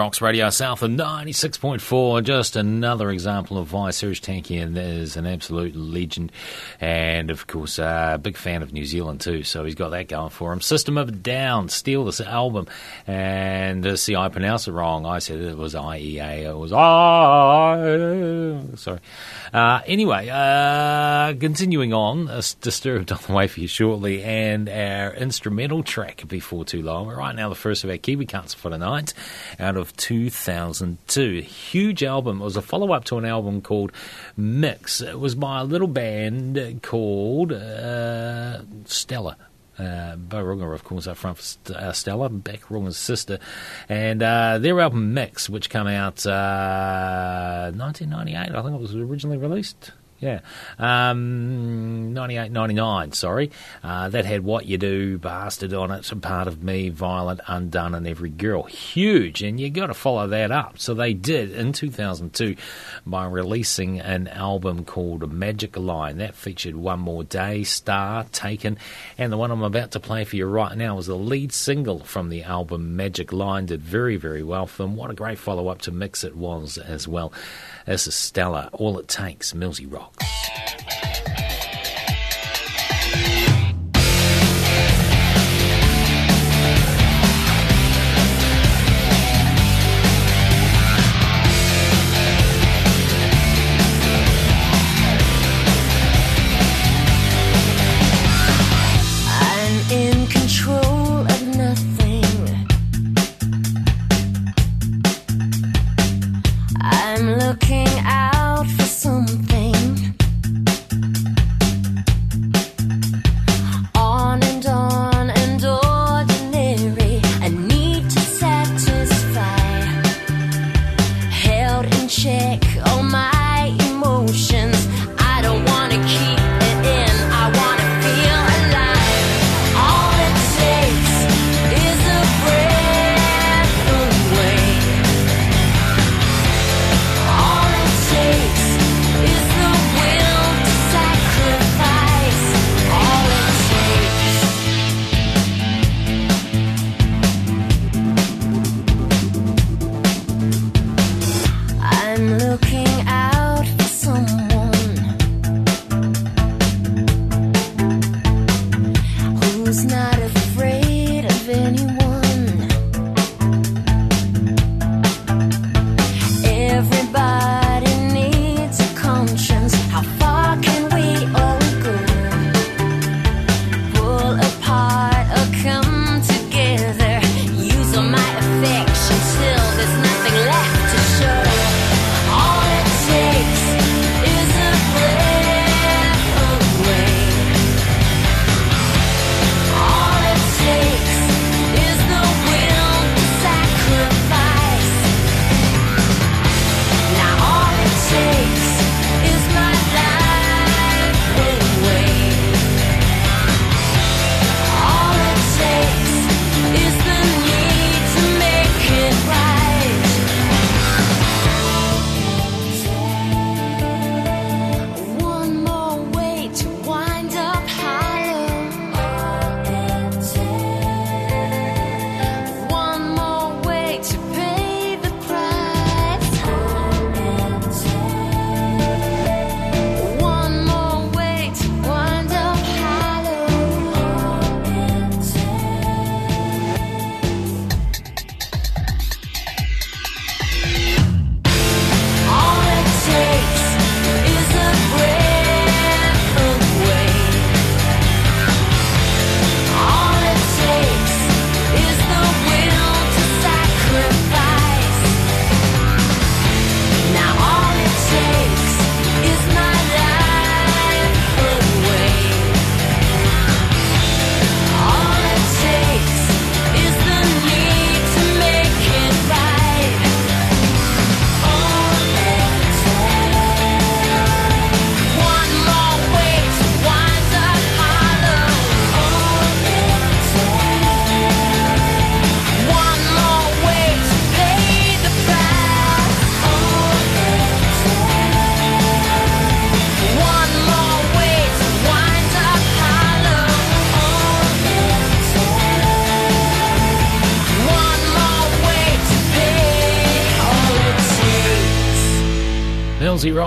Rocks Radio South of 96.4. Just another example of why Serj Tankian is an absolute legend. And of course, a uh, big fan of New Zealand too. So he's got that going for him. System of Down, steal this album. And uh, see, I pronounced it wrong. I said it was IEA. It was I. Sorry. Uh, anyway, uh, continuing on, uh, Disturbed on the way for you shortly, and our instrumental track before too long. Right now, the first of our Kiwi cuts for the night out of 2002. Huge album. It was a follow up to an album called Mix. It was by a little band called uh, Stellar. Uh, Boh Runga, of course, up front for St- uh, Stellar, Bic Runga's sister, and uh, their album Mix, which came out uh, 1998, I think it was originally released. Yeah. Um, 98, 99, sorry. Uh, that had What You Do, Bastard on it, Some Part of Me, Violent, Undone, and Every Girl. Huge, and you got to follow that up. So they did in 2002 by releasing an album called Magic Line. That featured One More Day, Star, Taken, and the one I'm about to play for you right now was the lead single from the album Magic Line. Did very, very well for them. What a great follow up to Mix it was as well. This is Stellar. All it takes, Millsy Rocks. I'm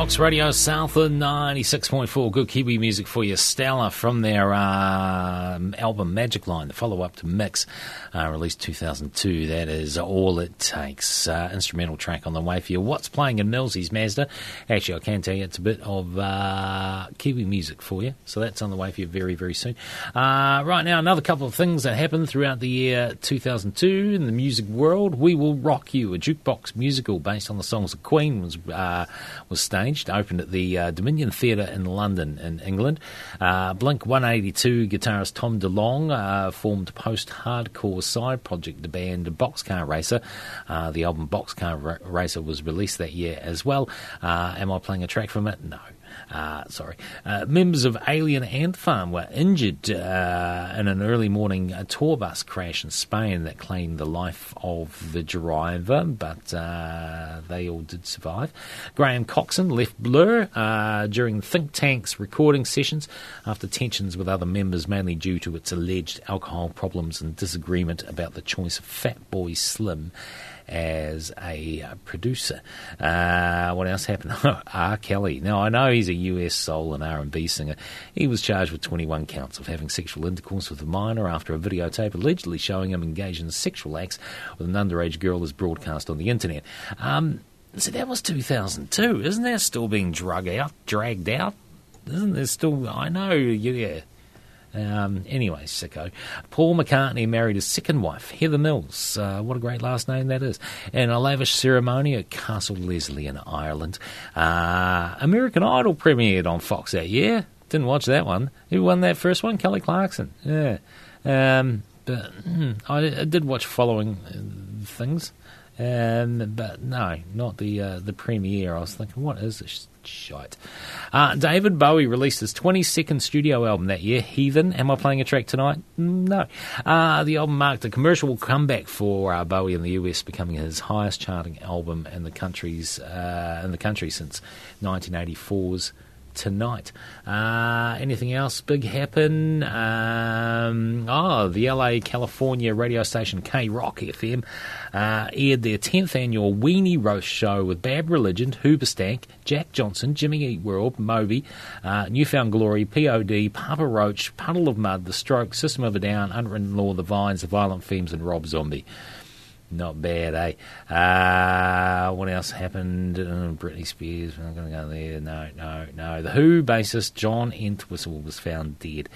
Rocks Radio Southland 96.4. Good Kiwi music for you. Stellar from their uh, album Magic Line, the follow up to Mix, uh, released 2002. That is all it takes. Uh, instrumental track on the way for you. What's playing in Millsy's Mazda? Actually, I can tell you it's a bit of uh, Kiwi music for you. So that's on the way for you very, very soon. Uh, right now, another couple of things that happened throughout the year 2002 in the music world. We Will Rock You, a jukebox musical based on the songs of Queen, was uh, was staged, opened at the uh, Dominion Theatre in London, in England. Uh, Blink 182 guitarist Tom DeLonge uh, formed post hardcore side project, the band Boxcar Racer. Uh, the album Boxcar Ra- Racer was released that year as well. Uh, am I playing a track from it? No. Uh, sorry. Uh, members of Alien Ant Farm were injured uh, in an early morning tour bus crash in Spain that claimed the life of the driver, but uh, they all did survive. Graham Coxon left Blur uh, during Think Tank's recording sessions after tensions with other members, mainly due to its alleged alcohol problems and disagreement about the choice of Fatboy Slim as a uh, producer. Uh, what else happened? R. Kelly. Now I know he's a US soul and R&B singer. He was charged with 21 counts of having sexual intercourse with a minor after a videotape allegedly showing him engaged in sexual acts with an underage girl is broadcast on the internet. Um, so that was 2002. Isn't that still being drug out, dragged out? Isn't there still? I know. Yeah. Um, anyway, sicko. Paul McCartney married his second wife, Heather Mills. Uh, what a great last name that is. In a lavish ceremony at Castle Leslie in Ireland. Uh, American Idol premiered on Fox that year. Didn't watch that one. Who won that first one? Kelly Clarkson. Yeah. Um, but hmm, I, I did watch following uh, things. Um, but no, not the uh, the premiere. I was thinking, what is this shite? Uh, David Bowie released his 22nd studio album that year, Heathen. Am I playing a track tonight? No. Uh, the album marked a commercial comeback for uh, Bowie in the US, becoming his highest charting album in the country's uh, in the country since 1984's tonight. Uh, anything else big happen? Um, oh, the LA California radio station KROQ FM uh, aired their 10th annual Weenie Roast show with Bad Religion, Hoobastank, Jack Johnson, Jimmy Eat World, Moby, uh, New Found Glory, POD, Papa Roach, Puddle of Mudd, The Stroke, System of a Down, Unwritten Law, The Vines, The Violent Femmes, and Rob Zombie. Not bad, eh? Uh, what else happened? Uh, Britney Spears. We're not going to go there. No, no, no. The Who bassist John Entwistle was found dead,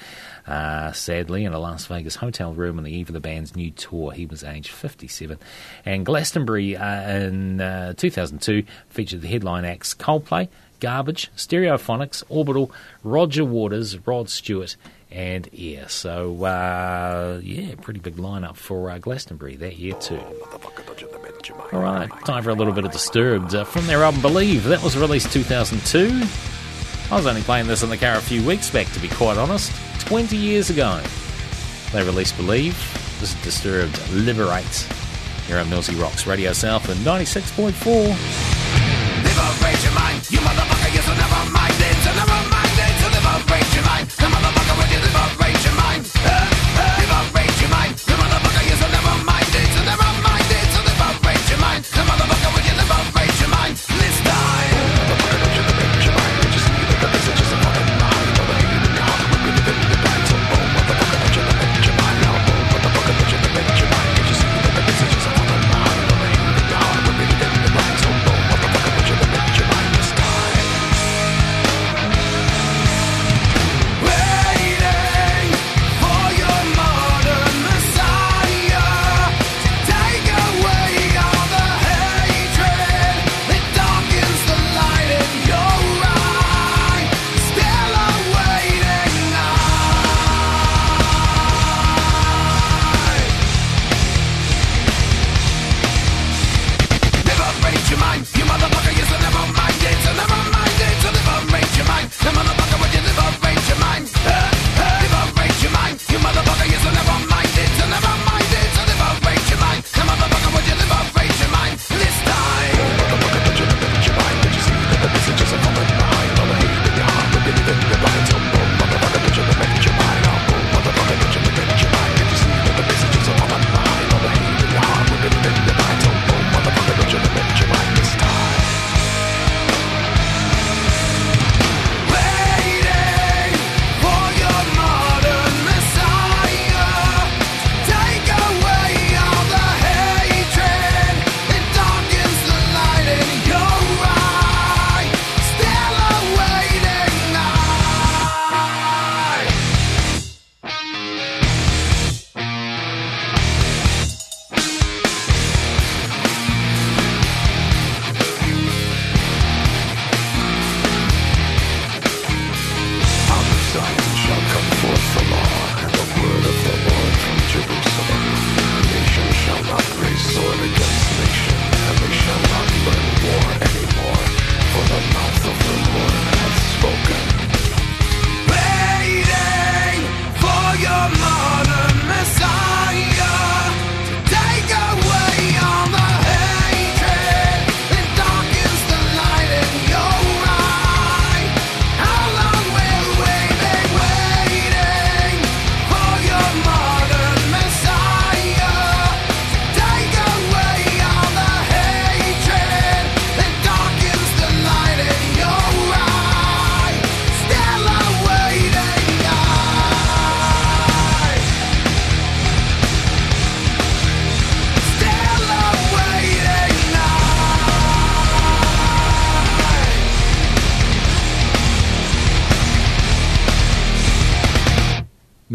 uh, sadly, in a Las Vegas hotel room on the eve of the band's new tour. He was aged 57. And Glastonbury uh, in uh, 2002 featured the headline acts Coldplay, Garbage, Stereophonics, Orbital, Roger Waters, Rod Stewart, and Air. So, uh, yeah, pretty big lineup for uh, Glastonbury that year, too. All right, time for a little bit of Disturbed. Uh, from their album Believe, that was released 2002. I was only playing this in the car a few weeks back, to be quite honest. 20 years ago, they released Believe. This is Disturbed Liberate. Here on Millsy Rocks Radio South and 96.4. Liberate your mind, you motherfucker, yes, so never mind it, so never mind it, so liberate your mind. Come motherfucker,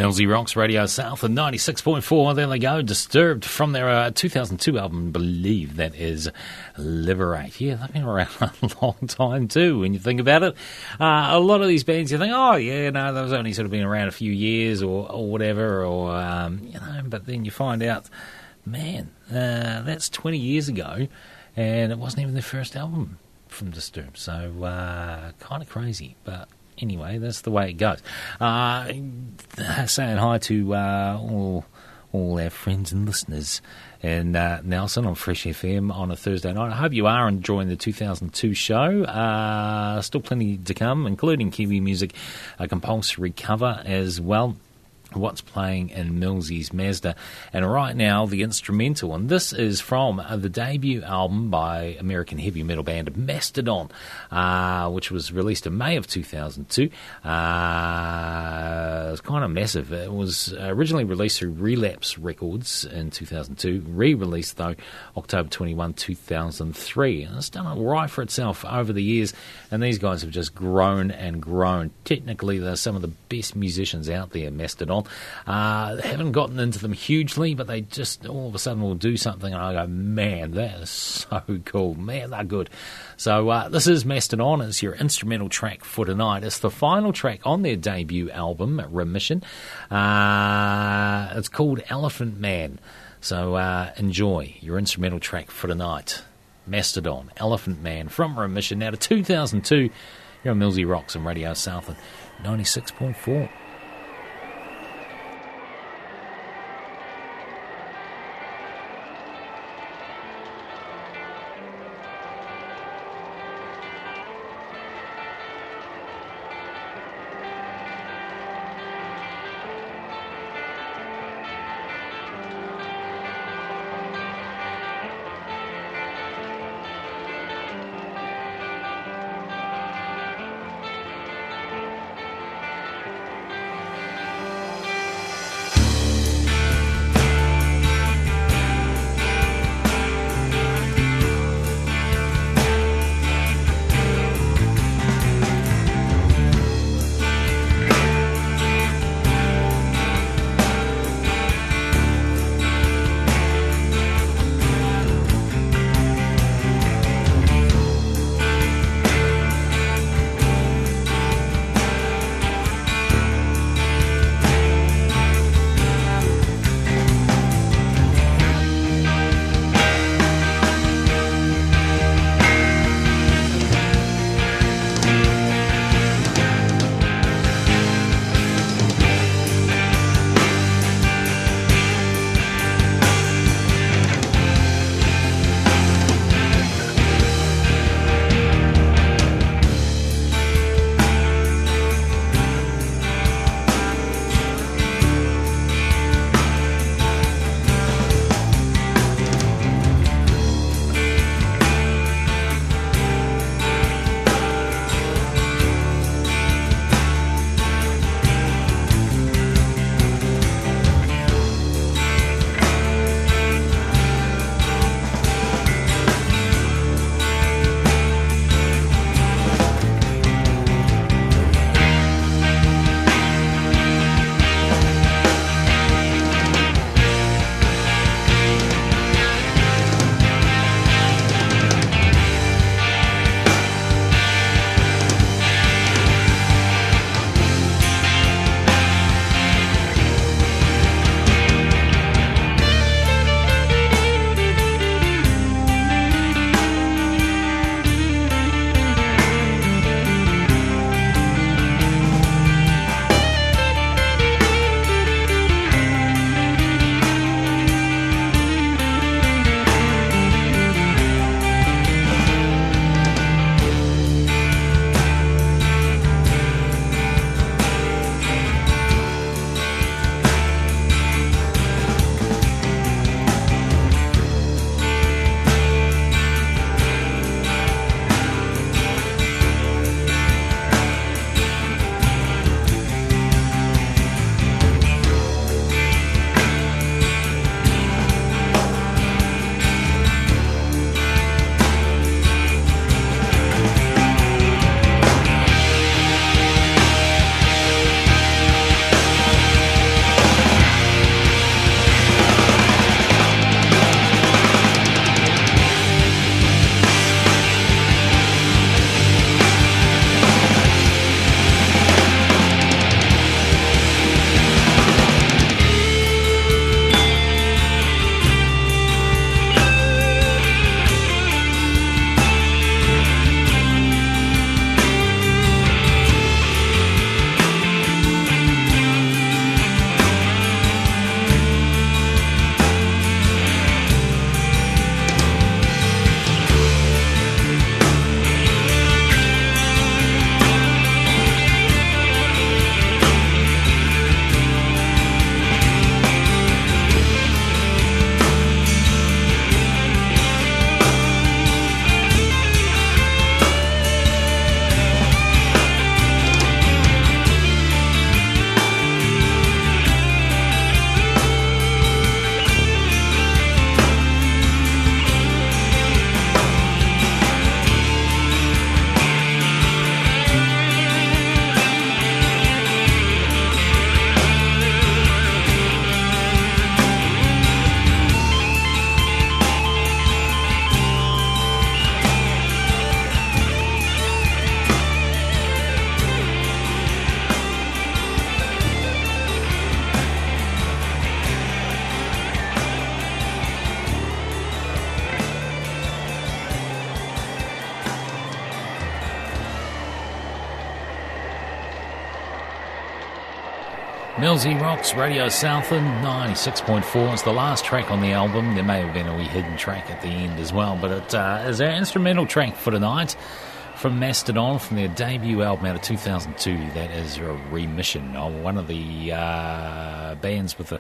Millsy Rocks Radio South and 96.4. There they go. Disturbed from their uh, 2002 album, believe that is Liberate. Yeah, they've been around a long time too when you think about it. Uh, a lot of these bands you think, oh, yeah, no, they've only sort of been around a few years or, or whatever, or, um, you know, but then you find out, man, uh, that's 20 years ago and it wasn't even their first album from Disturbed. So, uh, kind of crazy, but anyway, that's the way it goes. Uh, saying hi to uh, all, all our friends and listeners. And uh, Nelson on Fresh FM on a Thursday night. I hope you are enjoying the 2002 show. Uh, still plenty to come, including Kiwi music, a compulsory cover as well what's playing in Millsy's Mazda. And right now, the instrumental, and this is from the debut album by American heavy metal band Mastodon, uh, which was released in May of 2002. Uh, it was kind of massive. It was originally released through Relapse Records in 2002, re released though October 21, 2003. And it's done all right for itself over the years, and these guys have just grown and grown. Technically, they're some of the best musicians out there, Mastodon. Uh, haven't gotten into them hugely, but they just all of a sudden will do something, and I go, man, that is so cool. Man, they're good. So uh, this is Mastodon. It's your instrumental track for tonight. It's the final track on their debut album, Remission. Uh, it's called Elephant Man. So uh, enjoy your instrumental track for tonight. Mastodon, Elephant Man from Remission. Now to 2002, here on Millsy Rocks and Radio South at 96.4. Millsy Rocks, Radio Southland, 96.4. It's the last track on the album. There may have been a wee hidden track at the end as well, but it uh, is our instrumental track for tonight from Mastodon from their debut album out of 2002. That is a remission of one of the uh, bands with the,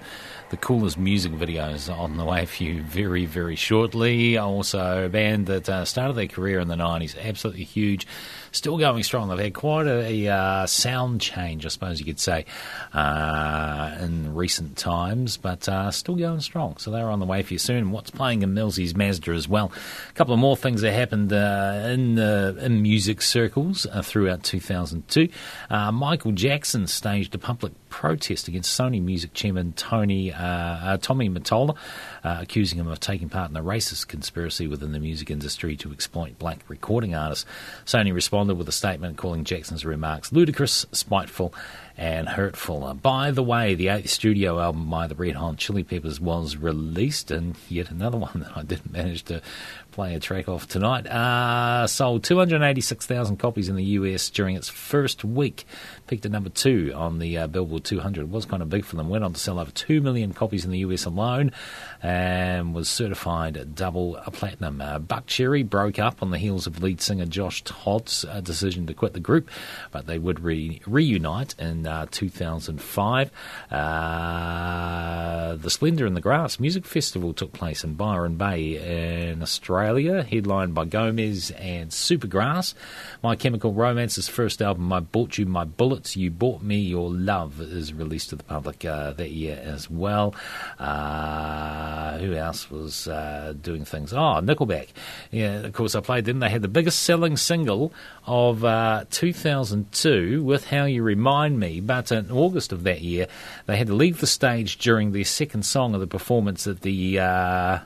the coolest music videos on the way for you very, very shortly. Also, a band that uh, started their career in the 90s, absolutely huge. Still going strong. They've had quite a, uh, sound change, I suppose you could say, uh, in recent times, but uh, still going strong. So they're on the way for you soon. What's playing in Millsy's Mazda as well? A couple of more things that happened uh, in in music circles uh, throughout 2002. Uh, Michael Jackson staged a public protest against Sony Music chairman Tony Tommy Mottola, accusing him of taking part in a racist conspiracy within the music industry to exploit black recording artists. Sony responded with a statement calling Jackson's remarks ludicrous, spiteful, and hurtful. Uh, by the way, the eighth studio album by the Red Hot Chili Peppers was released, and yet another one that I didn't manage to play a track off tonight. Uh, sold 286,000 copies in the US during its first week. Peaked at number two on the uh, Billboard 200. It was kind of big for them. Went on to sell over 2 million copies in the US alone and was certified double platinum. Uh, Buckcherry broke up on the heels of lead singer Josh Todd's uh, decision to quit the group, but they would re- reunite in uh, 2005. Uh, the Splendour in the Grass Music Festival took place in Byron Bay in Australia, headlined by Gomez and Supergrass. My Chemical Romance's first album, I Bought You My Bullets, You Bought Me Your Love, is released to the public uh, that year as well. Uh, who else was uh, doing things? Oh, Nickelback. Yeah, of course, I played them. They had the biggest selling single of uh, 2002 with How You Remind Me, but in August of that year, they had to leave the stage during their second song of the performance at the uh,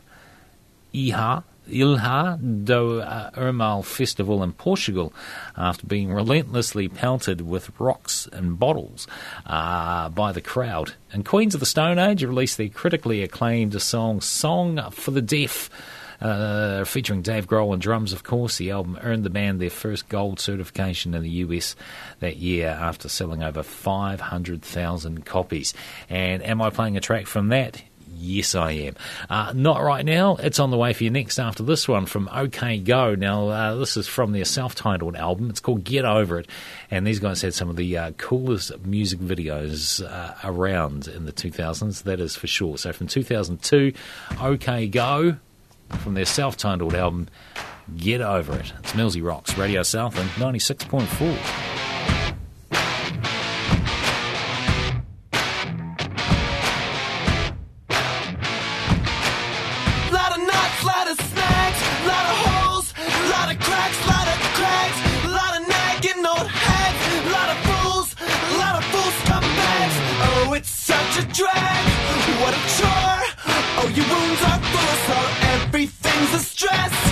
IHA. Ilha do uh, Ermal Festival in Portugal after being relentlessly pelted with rocks and bottles uh, by the crowd. And Queens of the Stone Age released their critically acclaimed song Song for the Deaf. Uh, featuring Dave Grohl on drums, of course. The album earned the band their first gold certification in the US that year after selling over 500,000 copies. And am I playing a track from that? Yes, I am. Uh, not right now. It's on the way for you next after this one from OK Go. Now, uh, this is from their self titled album. It's called Get Over It. And these guys had some of the uh, coolest music videos uh, around in the 2000s, that is for sure. So from 2002, OK Go from their self titled album, Get Over It. It's Millsy Rocks, Radio Southland 96.4. A stress.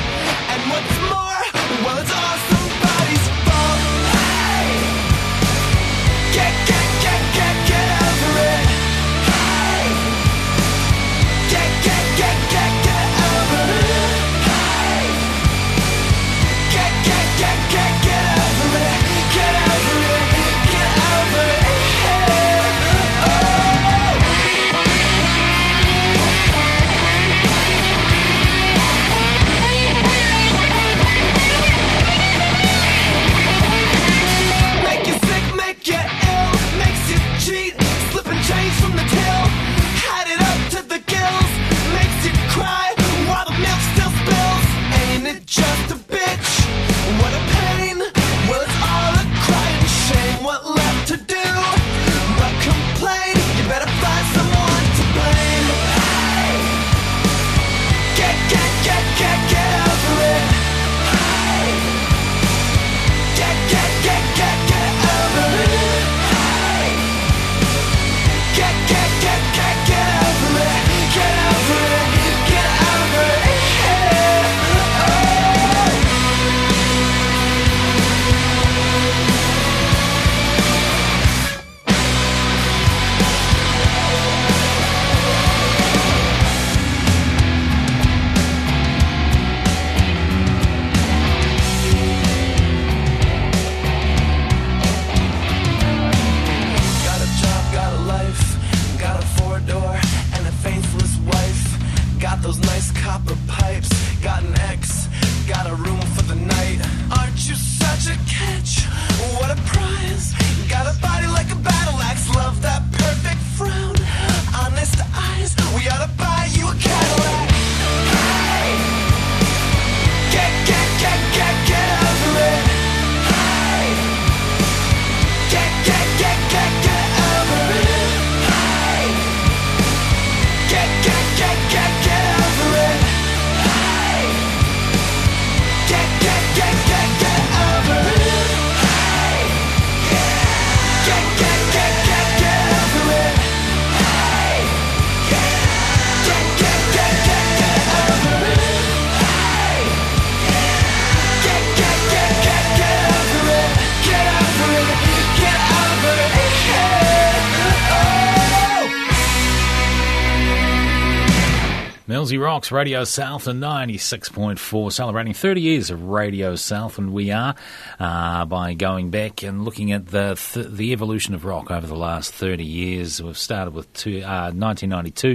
Rocks, Radio Southland 96.4, celebrating 30 years of Radio South, and we are uh, by going back and looking at the th- the evolution of rock over the last 30 years. We've started with two, uh, 1992,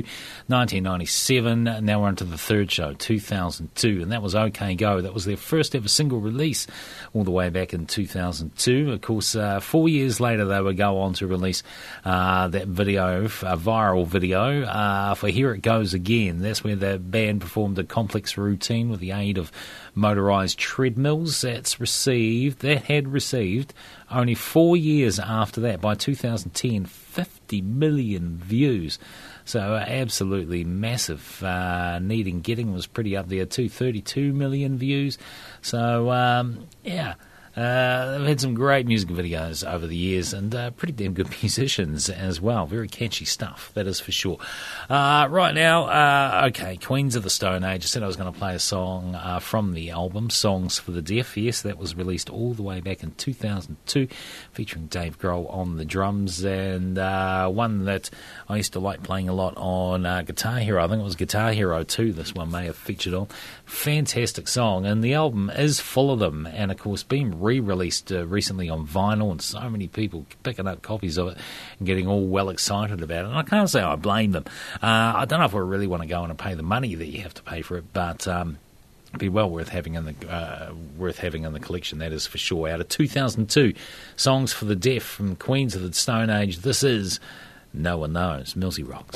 1997, now we're onto the third show, 2002, and that was OK Go. That was their first ever single release all the way back in 2002. Of course, uh, four years later, they would go on to release uh, that video, a viral video uh, for Here It Goes Again. That's where the band performed a complex routine with the aid of motorised treadmills. That's received, that had received only four years after that, by 2010, 50 million views. So uh, absolutely massive. Uh, Needing Getting was pretty up there too, 32 million views. So um, yeah. Uh, they've had some great music videos over the years and uh, pretty damn good musicians as well. Very catchy stuff, that is for sure. Uh, right now, uh, okay, Queens of the Stone Age. I said I was going to play a song uh, from the album, Songs for the Deaf. Yes, that was released all the way back in 2002, featuring Dave Grohl on the drums, and uh, one that I used to like playing a lot on Guitar Hero. I think it was Guitar Hero 2, this one may have featured on. Fantastic song, and the album is full of them, and of course, being re-released uh, recently on vinyl, and so many people picking up copies of it and getting all well excited about it. And I can't say I blame them. Uh, I don't know if I really want to go and pay the money that you have to pay for it, but. Um, it'd be well worth having in the uh, worth having in the collection. That is for sure. Out of 2002, songs for the deaf from Queens of the Stone Age. This is no one knows. Millsy rocks.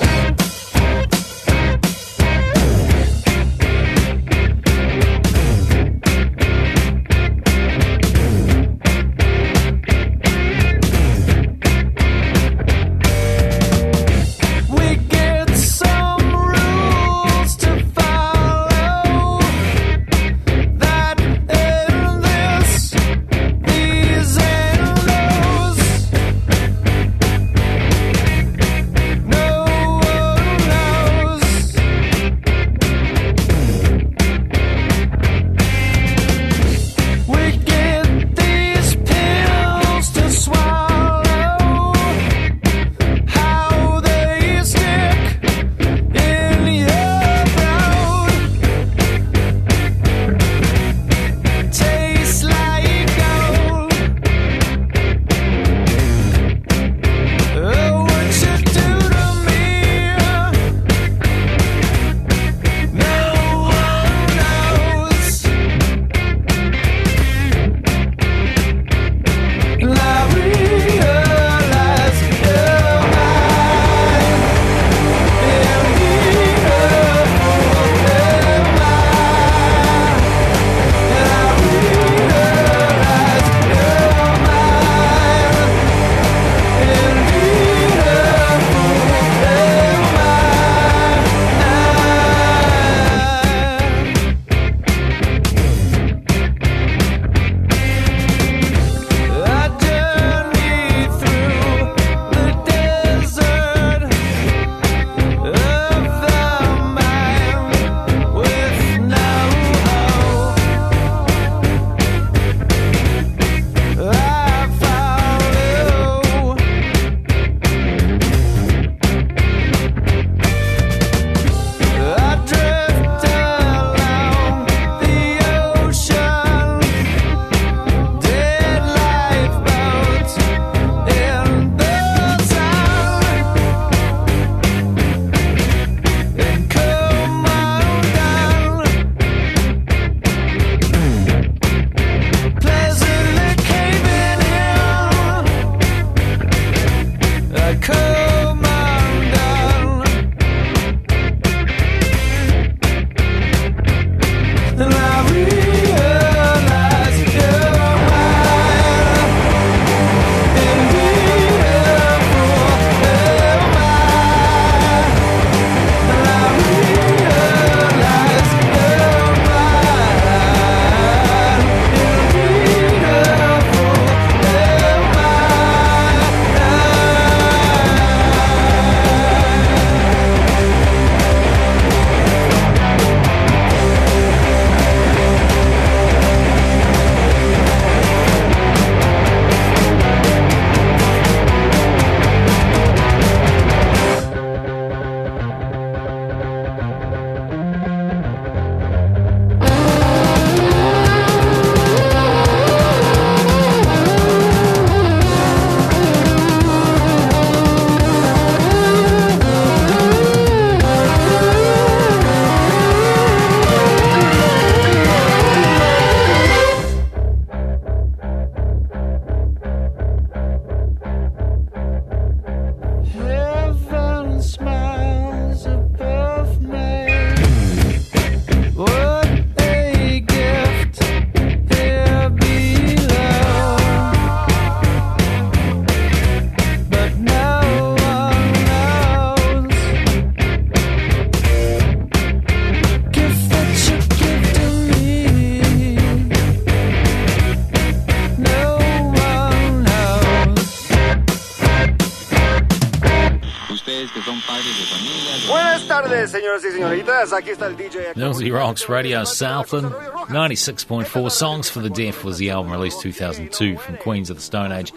Señoras y señoritas. Aquí está el DJ. Rocks Radio Southland 96.4 Songs for the Deaf was the album released 2002 from Queens of the Stone Age.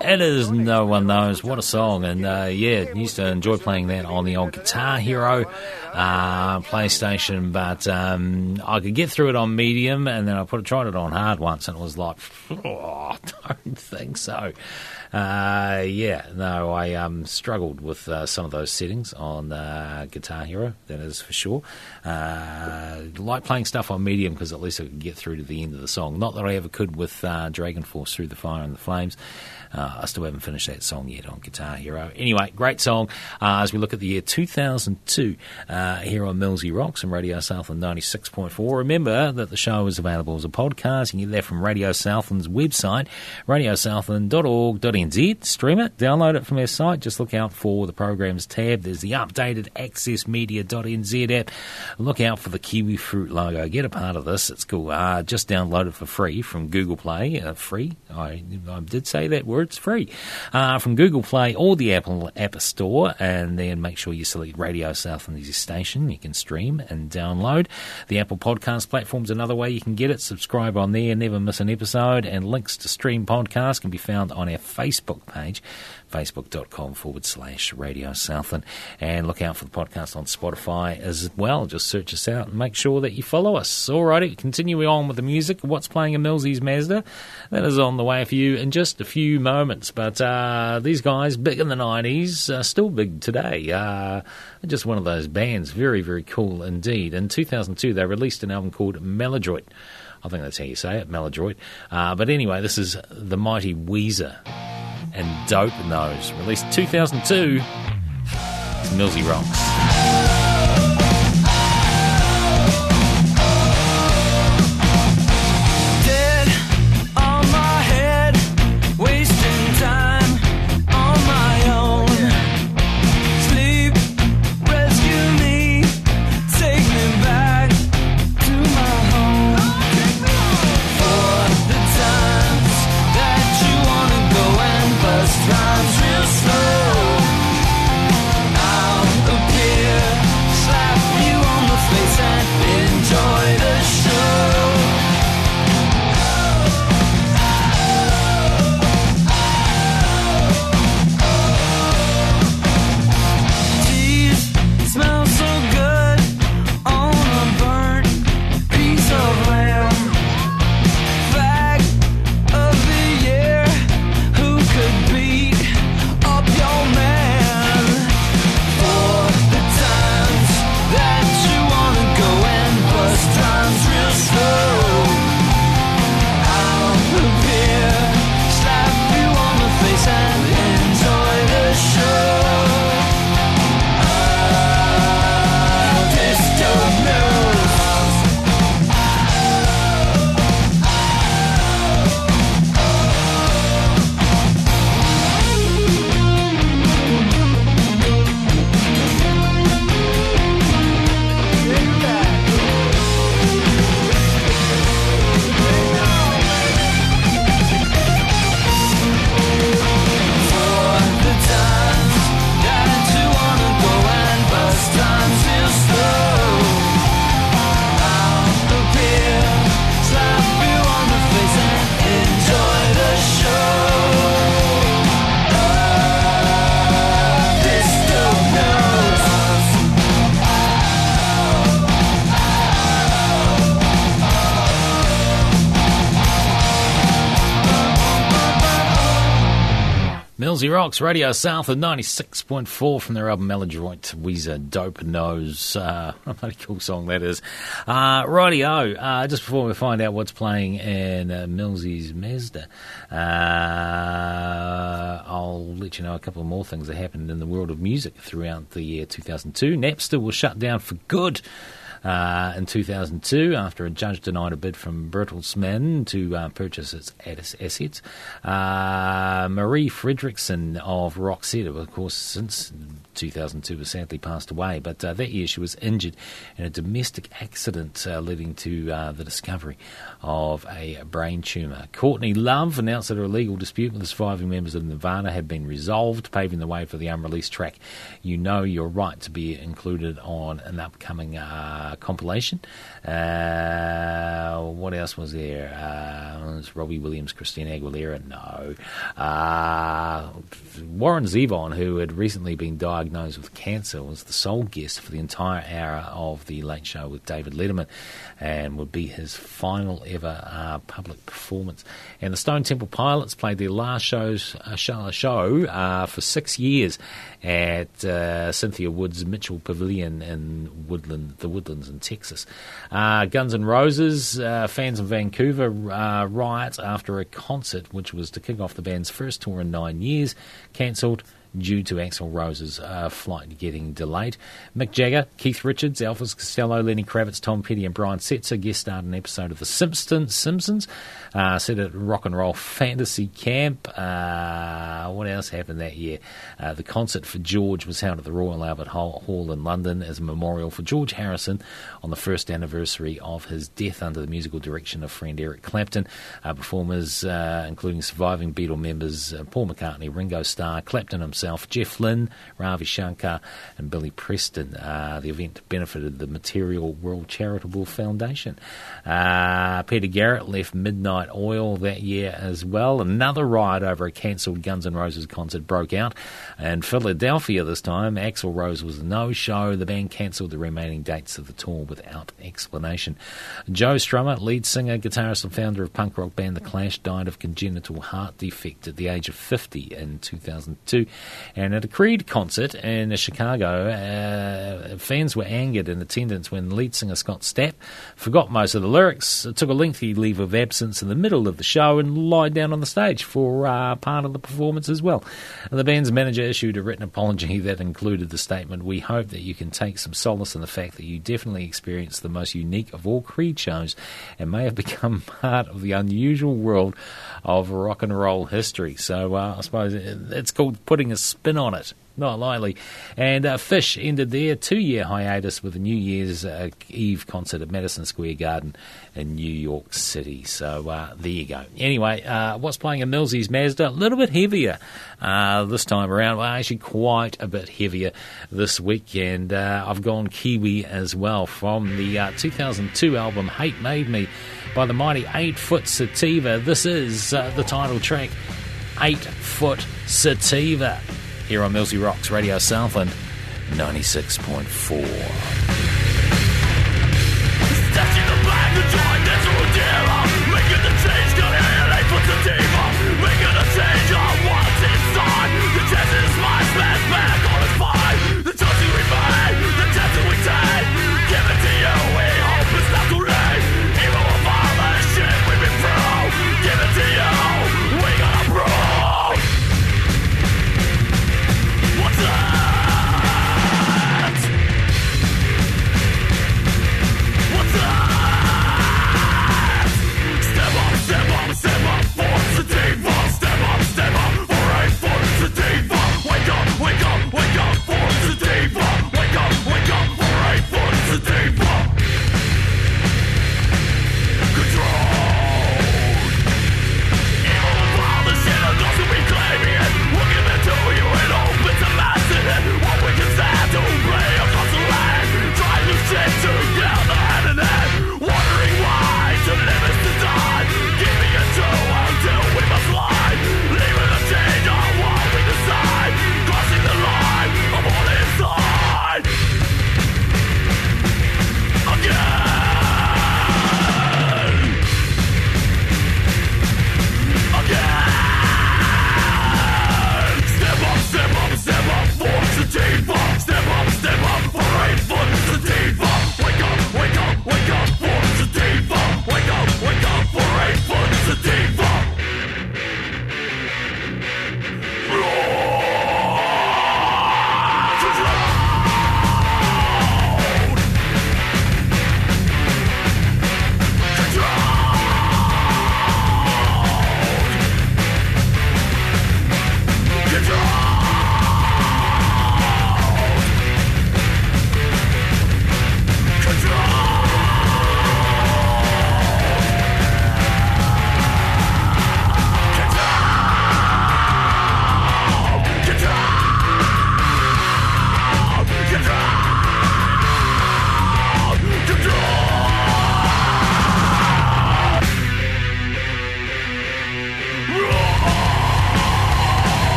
It is No One Knows. What a song. And uh, yeah, used to enjoy playing that on the old Guitar Hero uh, PlayStation, but um, I could get through it on medium and then I put tried it on hard once and it was like, oh, I don't think so. Uh, yeah, no, I um, struggled with uh, some of those settings on uh, Guitar Hero, that is for sure. Uh, like playing stuff on medium because at least I could get through to the end of the song. Not that I ever could with uh, DragonForce Through the Fire and the Flames. Uh, I still haven't finished that song yet on Guitar Hero. Anyway, great song uh, as we look at the year 2002 uh, here on Millsy Rocks and Radio Southland 96.4. Remember that the show is available as a podcast. You can get that from Radio Southland's website, radiosouthland.org.nz. Stream it, download it from their site. Just look out for the programs tab. There's the updated accessmedia.nz app. Look out for the kiwi fruit logo. Get a part of this. It's cool. Uh, just download it for free from Google Play. Uh, free. I, I did say that word. It's free uh, from Google Play or the Apple App Store. And then make sure you select Radio Southland as your station. You can stream and download. The Apple Podcast platform's another way you can get it. Subscribe on there. Never miss an episode. And links to stream podcasts can be found on our Facebook page facebook.com forward slash Radio Southland. And look out for the podcast on Spotify as well. Just search us out and make sure that you follow us. Alrighty, continuing on with the music. What's playing in Millsy's Mazda? That is on the way for you in just a few moments. But uh, these guys, big in the 90s, uh, still big today. Uh, just one of those bands. Very, very cool indeed. In 2002, they released an album called Maladroit. I think that's how you say it, Maladroit. Uh, but anyway, this is the mighty Weezer and Dope Nose, released 2002. It's Millsy Rocks. Rocks, Radio Southland 96.4 from their album Maladroit, Weezer, Dope Nose. Uh, a cool song that is. Uh, rightio, uh, just before we find out what's playing in uh, Millsy's Mazda, uh, I'll let you know a couple more things that happened in the world of music throughout the year 2002. Napster was shut down for good. Uh, in 2002, after a judge denied a bid from Bertelsmann to uh, purchase its ass- assets, uh, Marie Fredriksson of Roxette, of course, since 2002 has sadly passed away, but uh, that year she was injured in a domestic accident uh, leading to uh, the discovery of a brain tumour. Courtney Love announced that her legal dispute with the surviving members of Nirvana had been resolved, paving the way for the unreleased track You Know You're Right to be included on an upcoming uh, compilation. Uh, what else was there? Uh, was Robbie Williams, Christina Aguilera? No. Uh, Warren Zevon, who had recently been diagnosed with cancer, was the sole guest for the entire hour of the Late Show with David Letterman and would be his final ever uh, public performance. And the Stone Temple Pilots played their last shows, uh, show, show for six years at uh, Cynthia Woods Mitchell Pavilion in Woodland, the Woodlands in Texas. Uh, Guns N' Roses uh, fans in Vancouver uh, riot after a concert which was to kick off the band's first tour in nine years, cancelled due to Axl Rose's uh, flight getting delayed. Mick Jagger, Keith Richards, Elvis Costello, Lenny Kravitz, Tom Petty, and Brian Setzer guest starred an episode of The Simpsons. Simpsons uh, set at Rock and Roll Fantasy Camp. Uh, what else happened that year? Uh, the concert for George was held at the Royal Albert Hall in London as a memorial for George Harrison on the first anniversary of his death under the musical direction of friend Eric Clapton. Uh, performers, uh, including surviving Beatle members Paul McCartney, Ringo Starr, Clapton himself, Jeff Lynne, Ravi Shankar, and Billy Preston. Uh, the event benefited the Material World Charitable Foundation. Uh, Peter Garrett left Midnight Oil that year as well. Another riot over a cancelled Guns N' Roses concert broke out. In Philadelphia this time, Axl Rose was no-show. The band cancelled the remaining dates of the tour without explanation. Joe Strummer, lead singer, guitarist, and founder of punk rock band The Clash, died of congenital heart defect at the age of 50 in 2002. And at a Creed concert in Chicago, uh, fans were angered in attendance when lead singer Scott Stapp forgot most of the lyrics, took a lengthy leave of absence in the middle of the show, and lied down on the stage for uh, part of the performance as well. And the band's manager issued a written apology that included the statement We hope that you can take some solace in the fact that you definitely experienced the most unique of all Creed shows and may have become part of the unusual world of rock and roll history. So uh, I suppose it's called putting a spin on it. Not lightly. And uh, Phish ended their two year hiatus with a New Year's uh, Eve concert at Madison Square Garden in New York City. So uh, there you go. Anyway, uh, what's playing a Millsy's Mazda? A little bit heavier uh, this time around. Well, actually, quite a bit heavier this week. And uh, I've gone Kiwi as well from the 2002 album Hate Made Me by the mighty 8 Foot Sativa. This is the title track 8 Foot Sativa here on Millsy Rocks Radio Southland 96.4.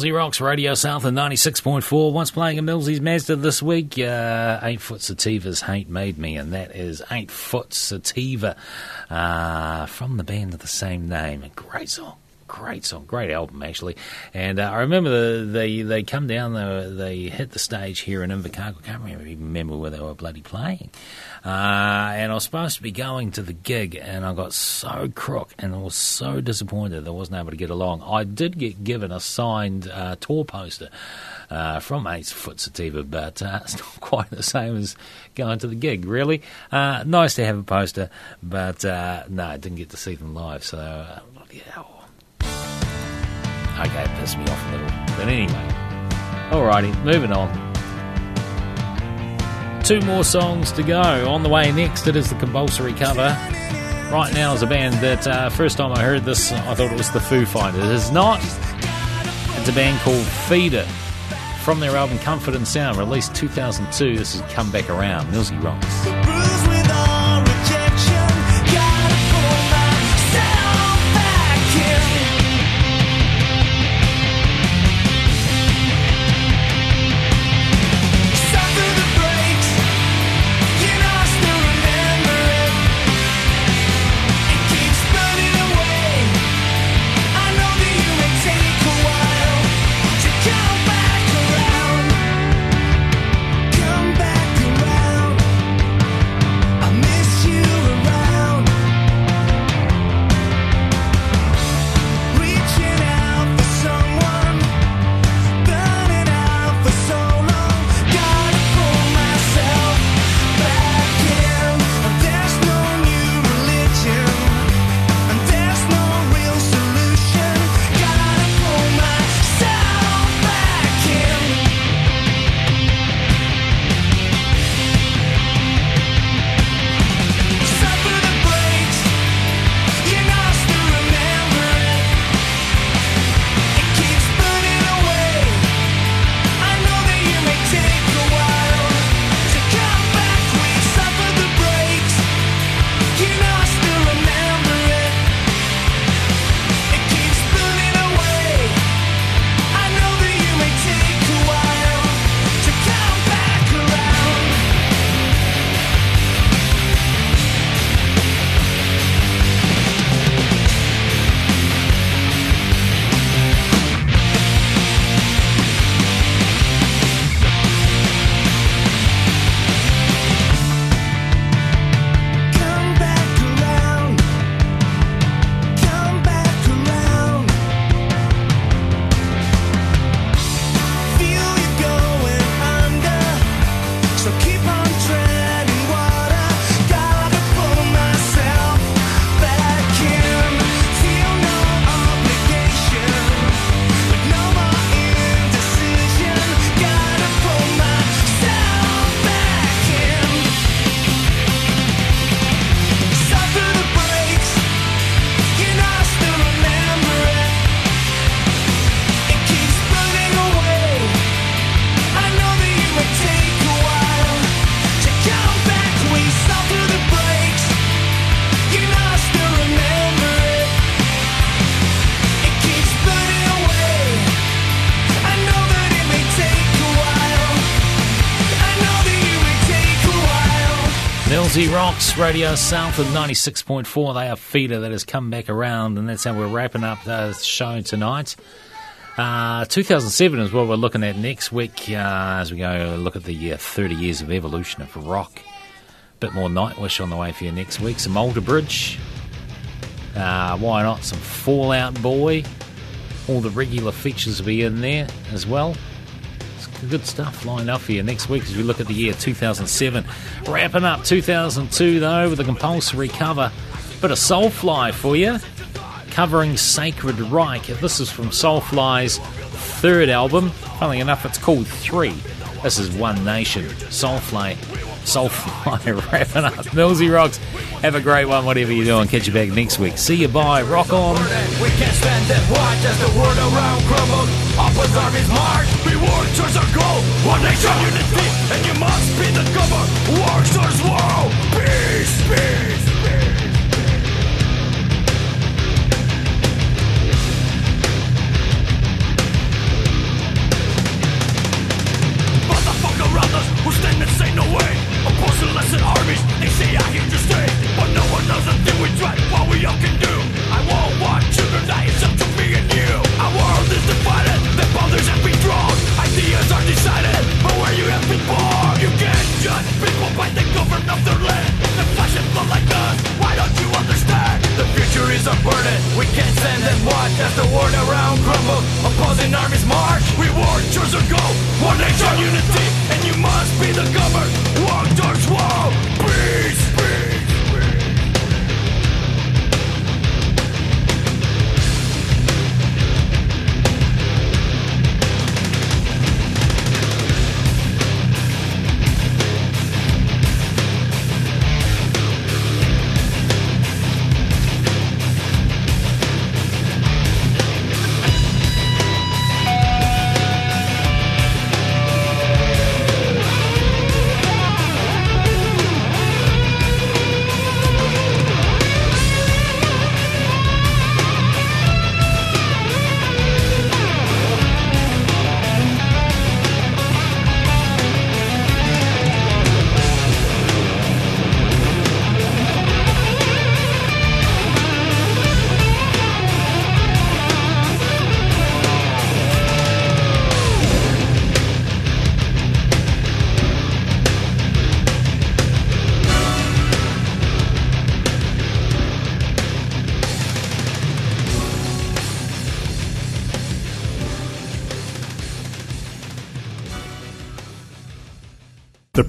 Millsy Rocks Radio Southland 96.4. What's playing a Millsy's Mazda this week? Uh, Eight Foot Sativa's Hate Made Me, and that is Eight Foot Sativa uh, from the band of the same name. A great song. Great song, great album actually, and uh, I remember the, they they come down, they, they hit the stage here in Invercargill. I can't remember, even remember where they were bloody playing, uh, and I was supposed to be going to the gig, and I got so crook and I was so disappointed that I wasn't able to get along. I did get given a signed uh, tour poster uh, from Eight Foot Sativa, but uh, it's not quite the same as going to the gig, really. Uh, nice to have a poster, but uh, no, I didn't get to see them live, so uh, yeah. Okay, it pissed me off a little. But anyway, alrighty, moving on. Two more songs to go. On the way next, it is the compulsory cover. Right now is a band that uh, first time I heard this, I thought it was the Foo Fighters. It's not. It's a band called Feeder from their album Comfort in Sound, released 2002. This is Come Back Around. Millsy Rocks. Rocks, Radio Southland 96.4. They are feeder that has come back around, and that's how we're wrapping up the show tonight. Uh, 2007 is what we're looking at next week uh, as we go look at the uh, 30 years of evolution of rock. A Bit more Nightwish on the way for you next week. Some Alter Bridge. Uh, why not? Some Fall Out Boy. All the regular features will be in there as well. Good stuff lined up for you next week as we look at the year 2007. Wrapping up 2002 though with a compulsory cover. Bit of Soulfly for you. Covering Sacred Reich. This is from Soulfly's third album. Funnily enough, it's called Three. This is One Nation. Soulfly. Soulfly wrapping up. Millsy Rocks. Have a great one, whatever you're doing. Catch you back next week. See you. Bye. Rock on. We can't stand. Watch as the world around crumbles. Opposite armies march. Towards our goal. One nation. And you must be the cover. War towards. Peace, peace, stand and say no way and an army, they say I here to stay But no one knows until we dread. what we all can do. I won't want children I? it's up to me and you. Our world is divided, the borders have been drawn. Ideas are decided, but where you have been born You can't judge. People by the government of their land. The people like us. Why don't you understand? The future is a burden We can't stand and watch As the world around crumbles. Opposing armies march. We war, choose or go One nation, unity. And you must be the governed. Walk towards war Peace.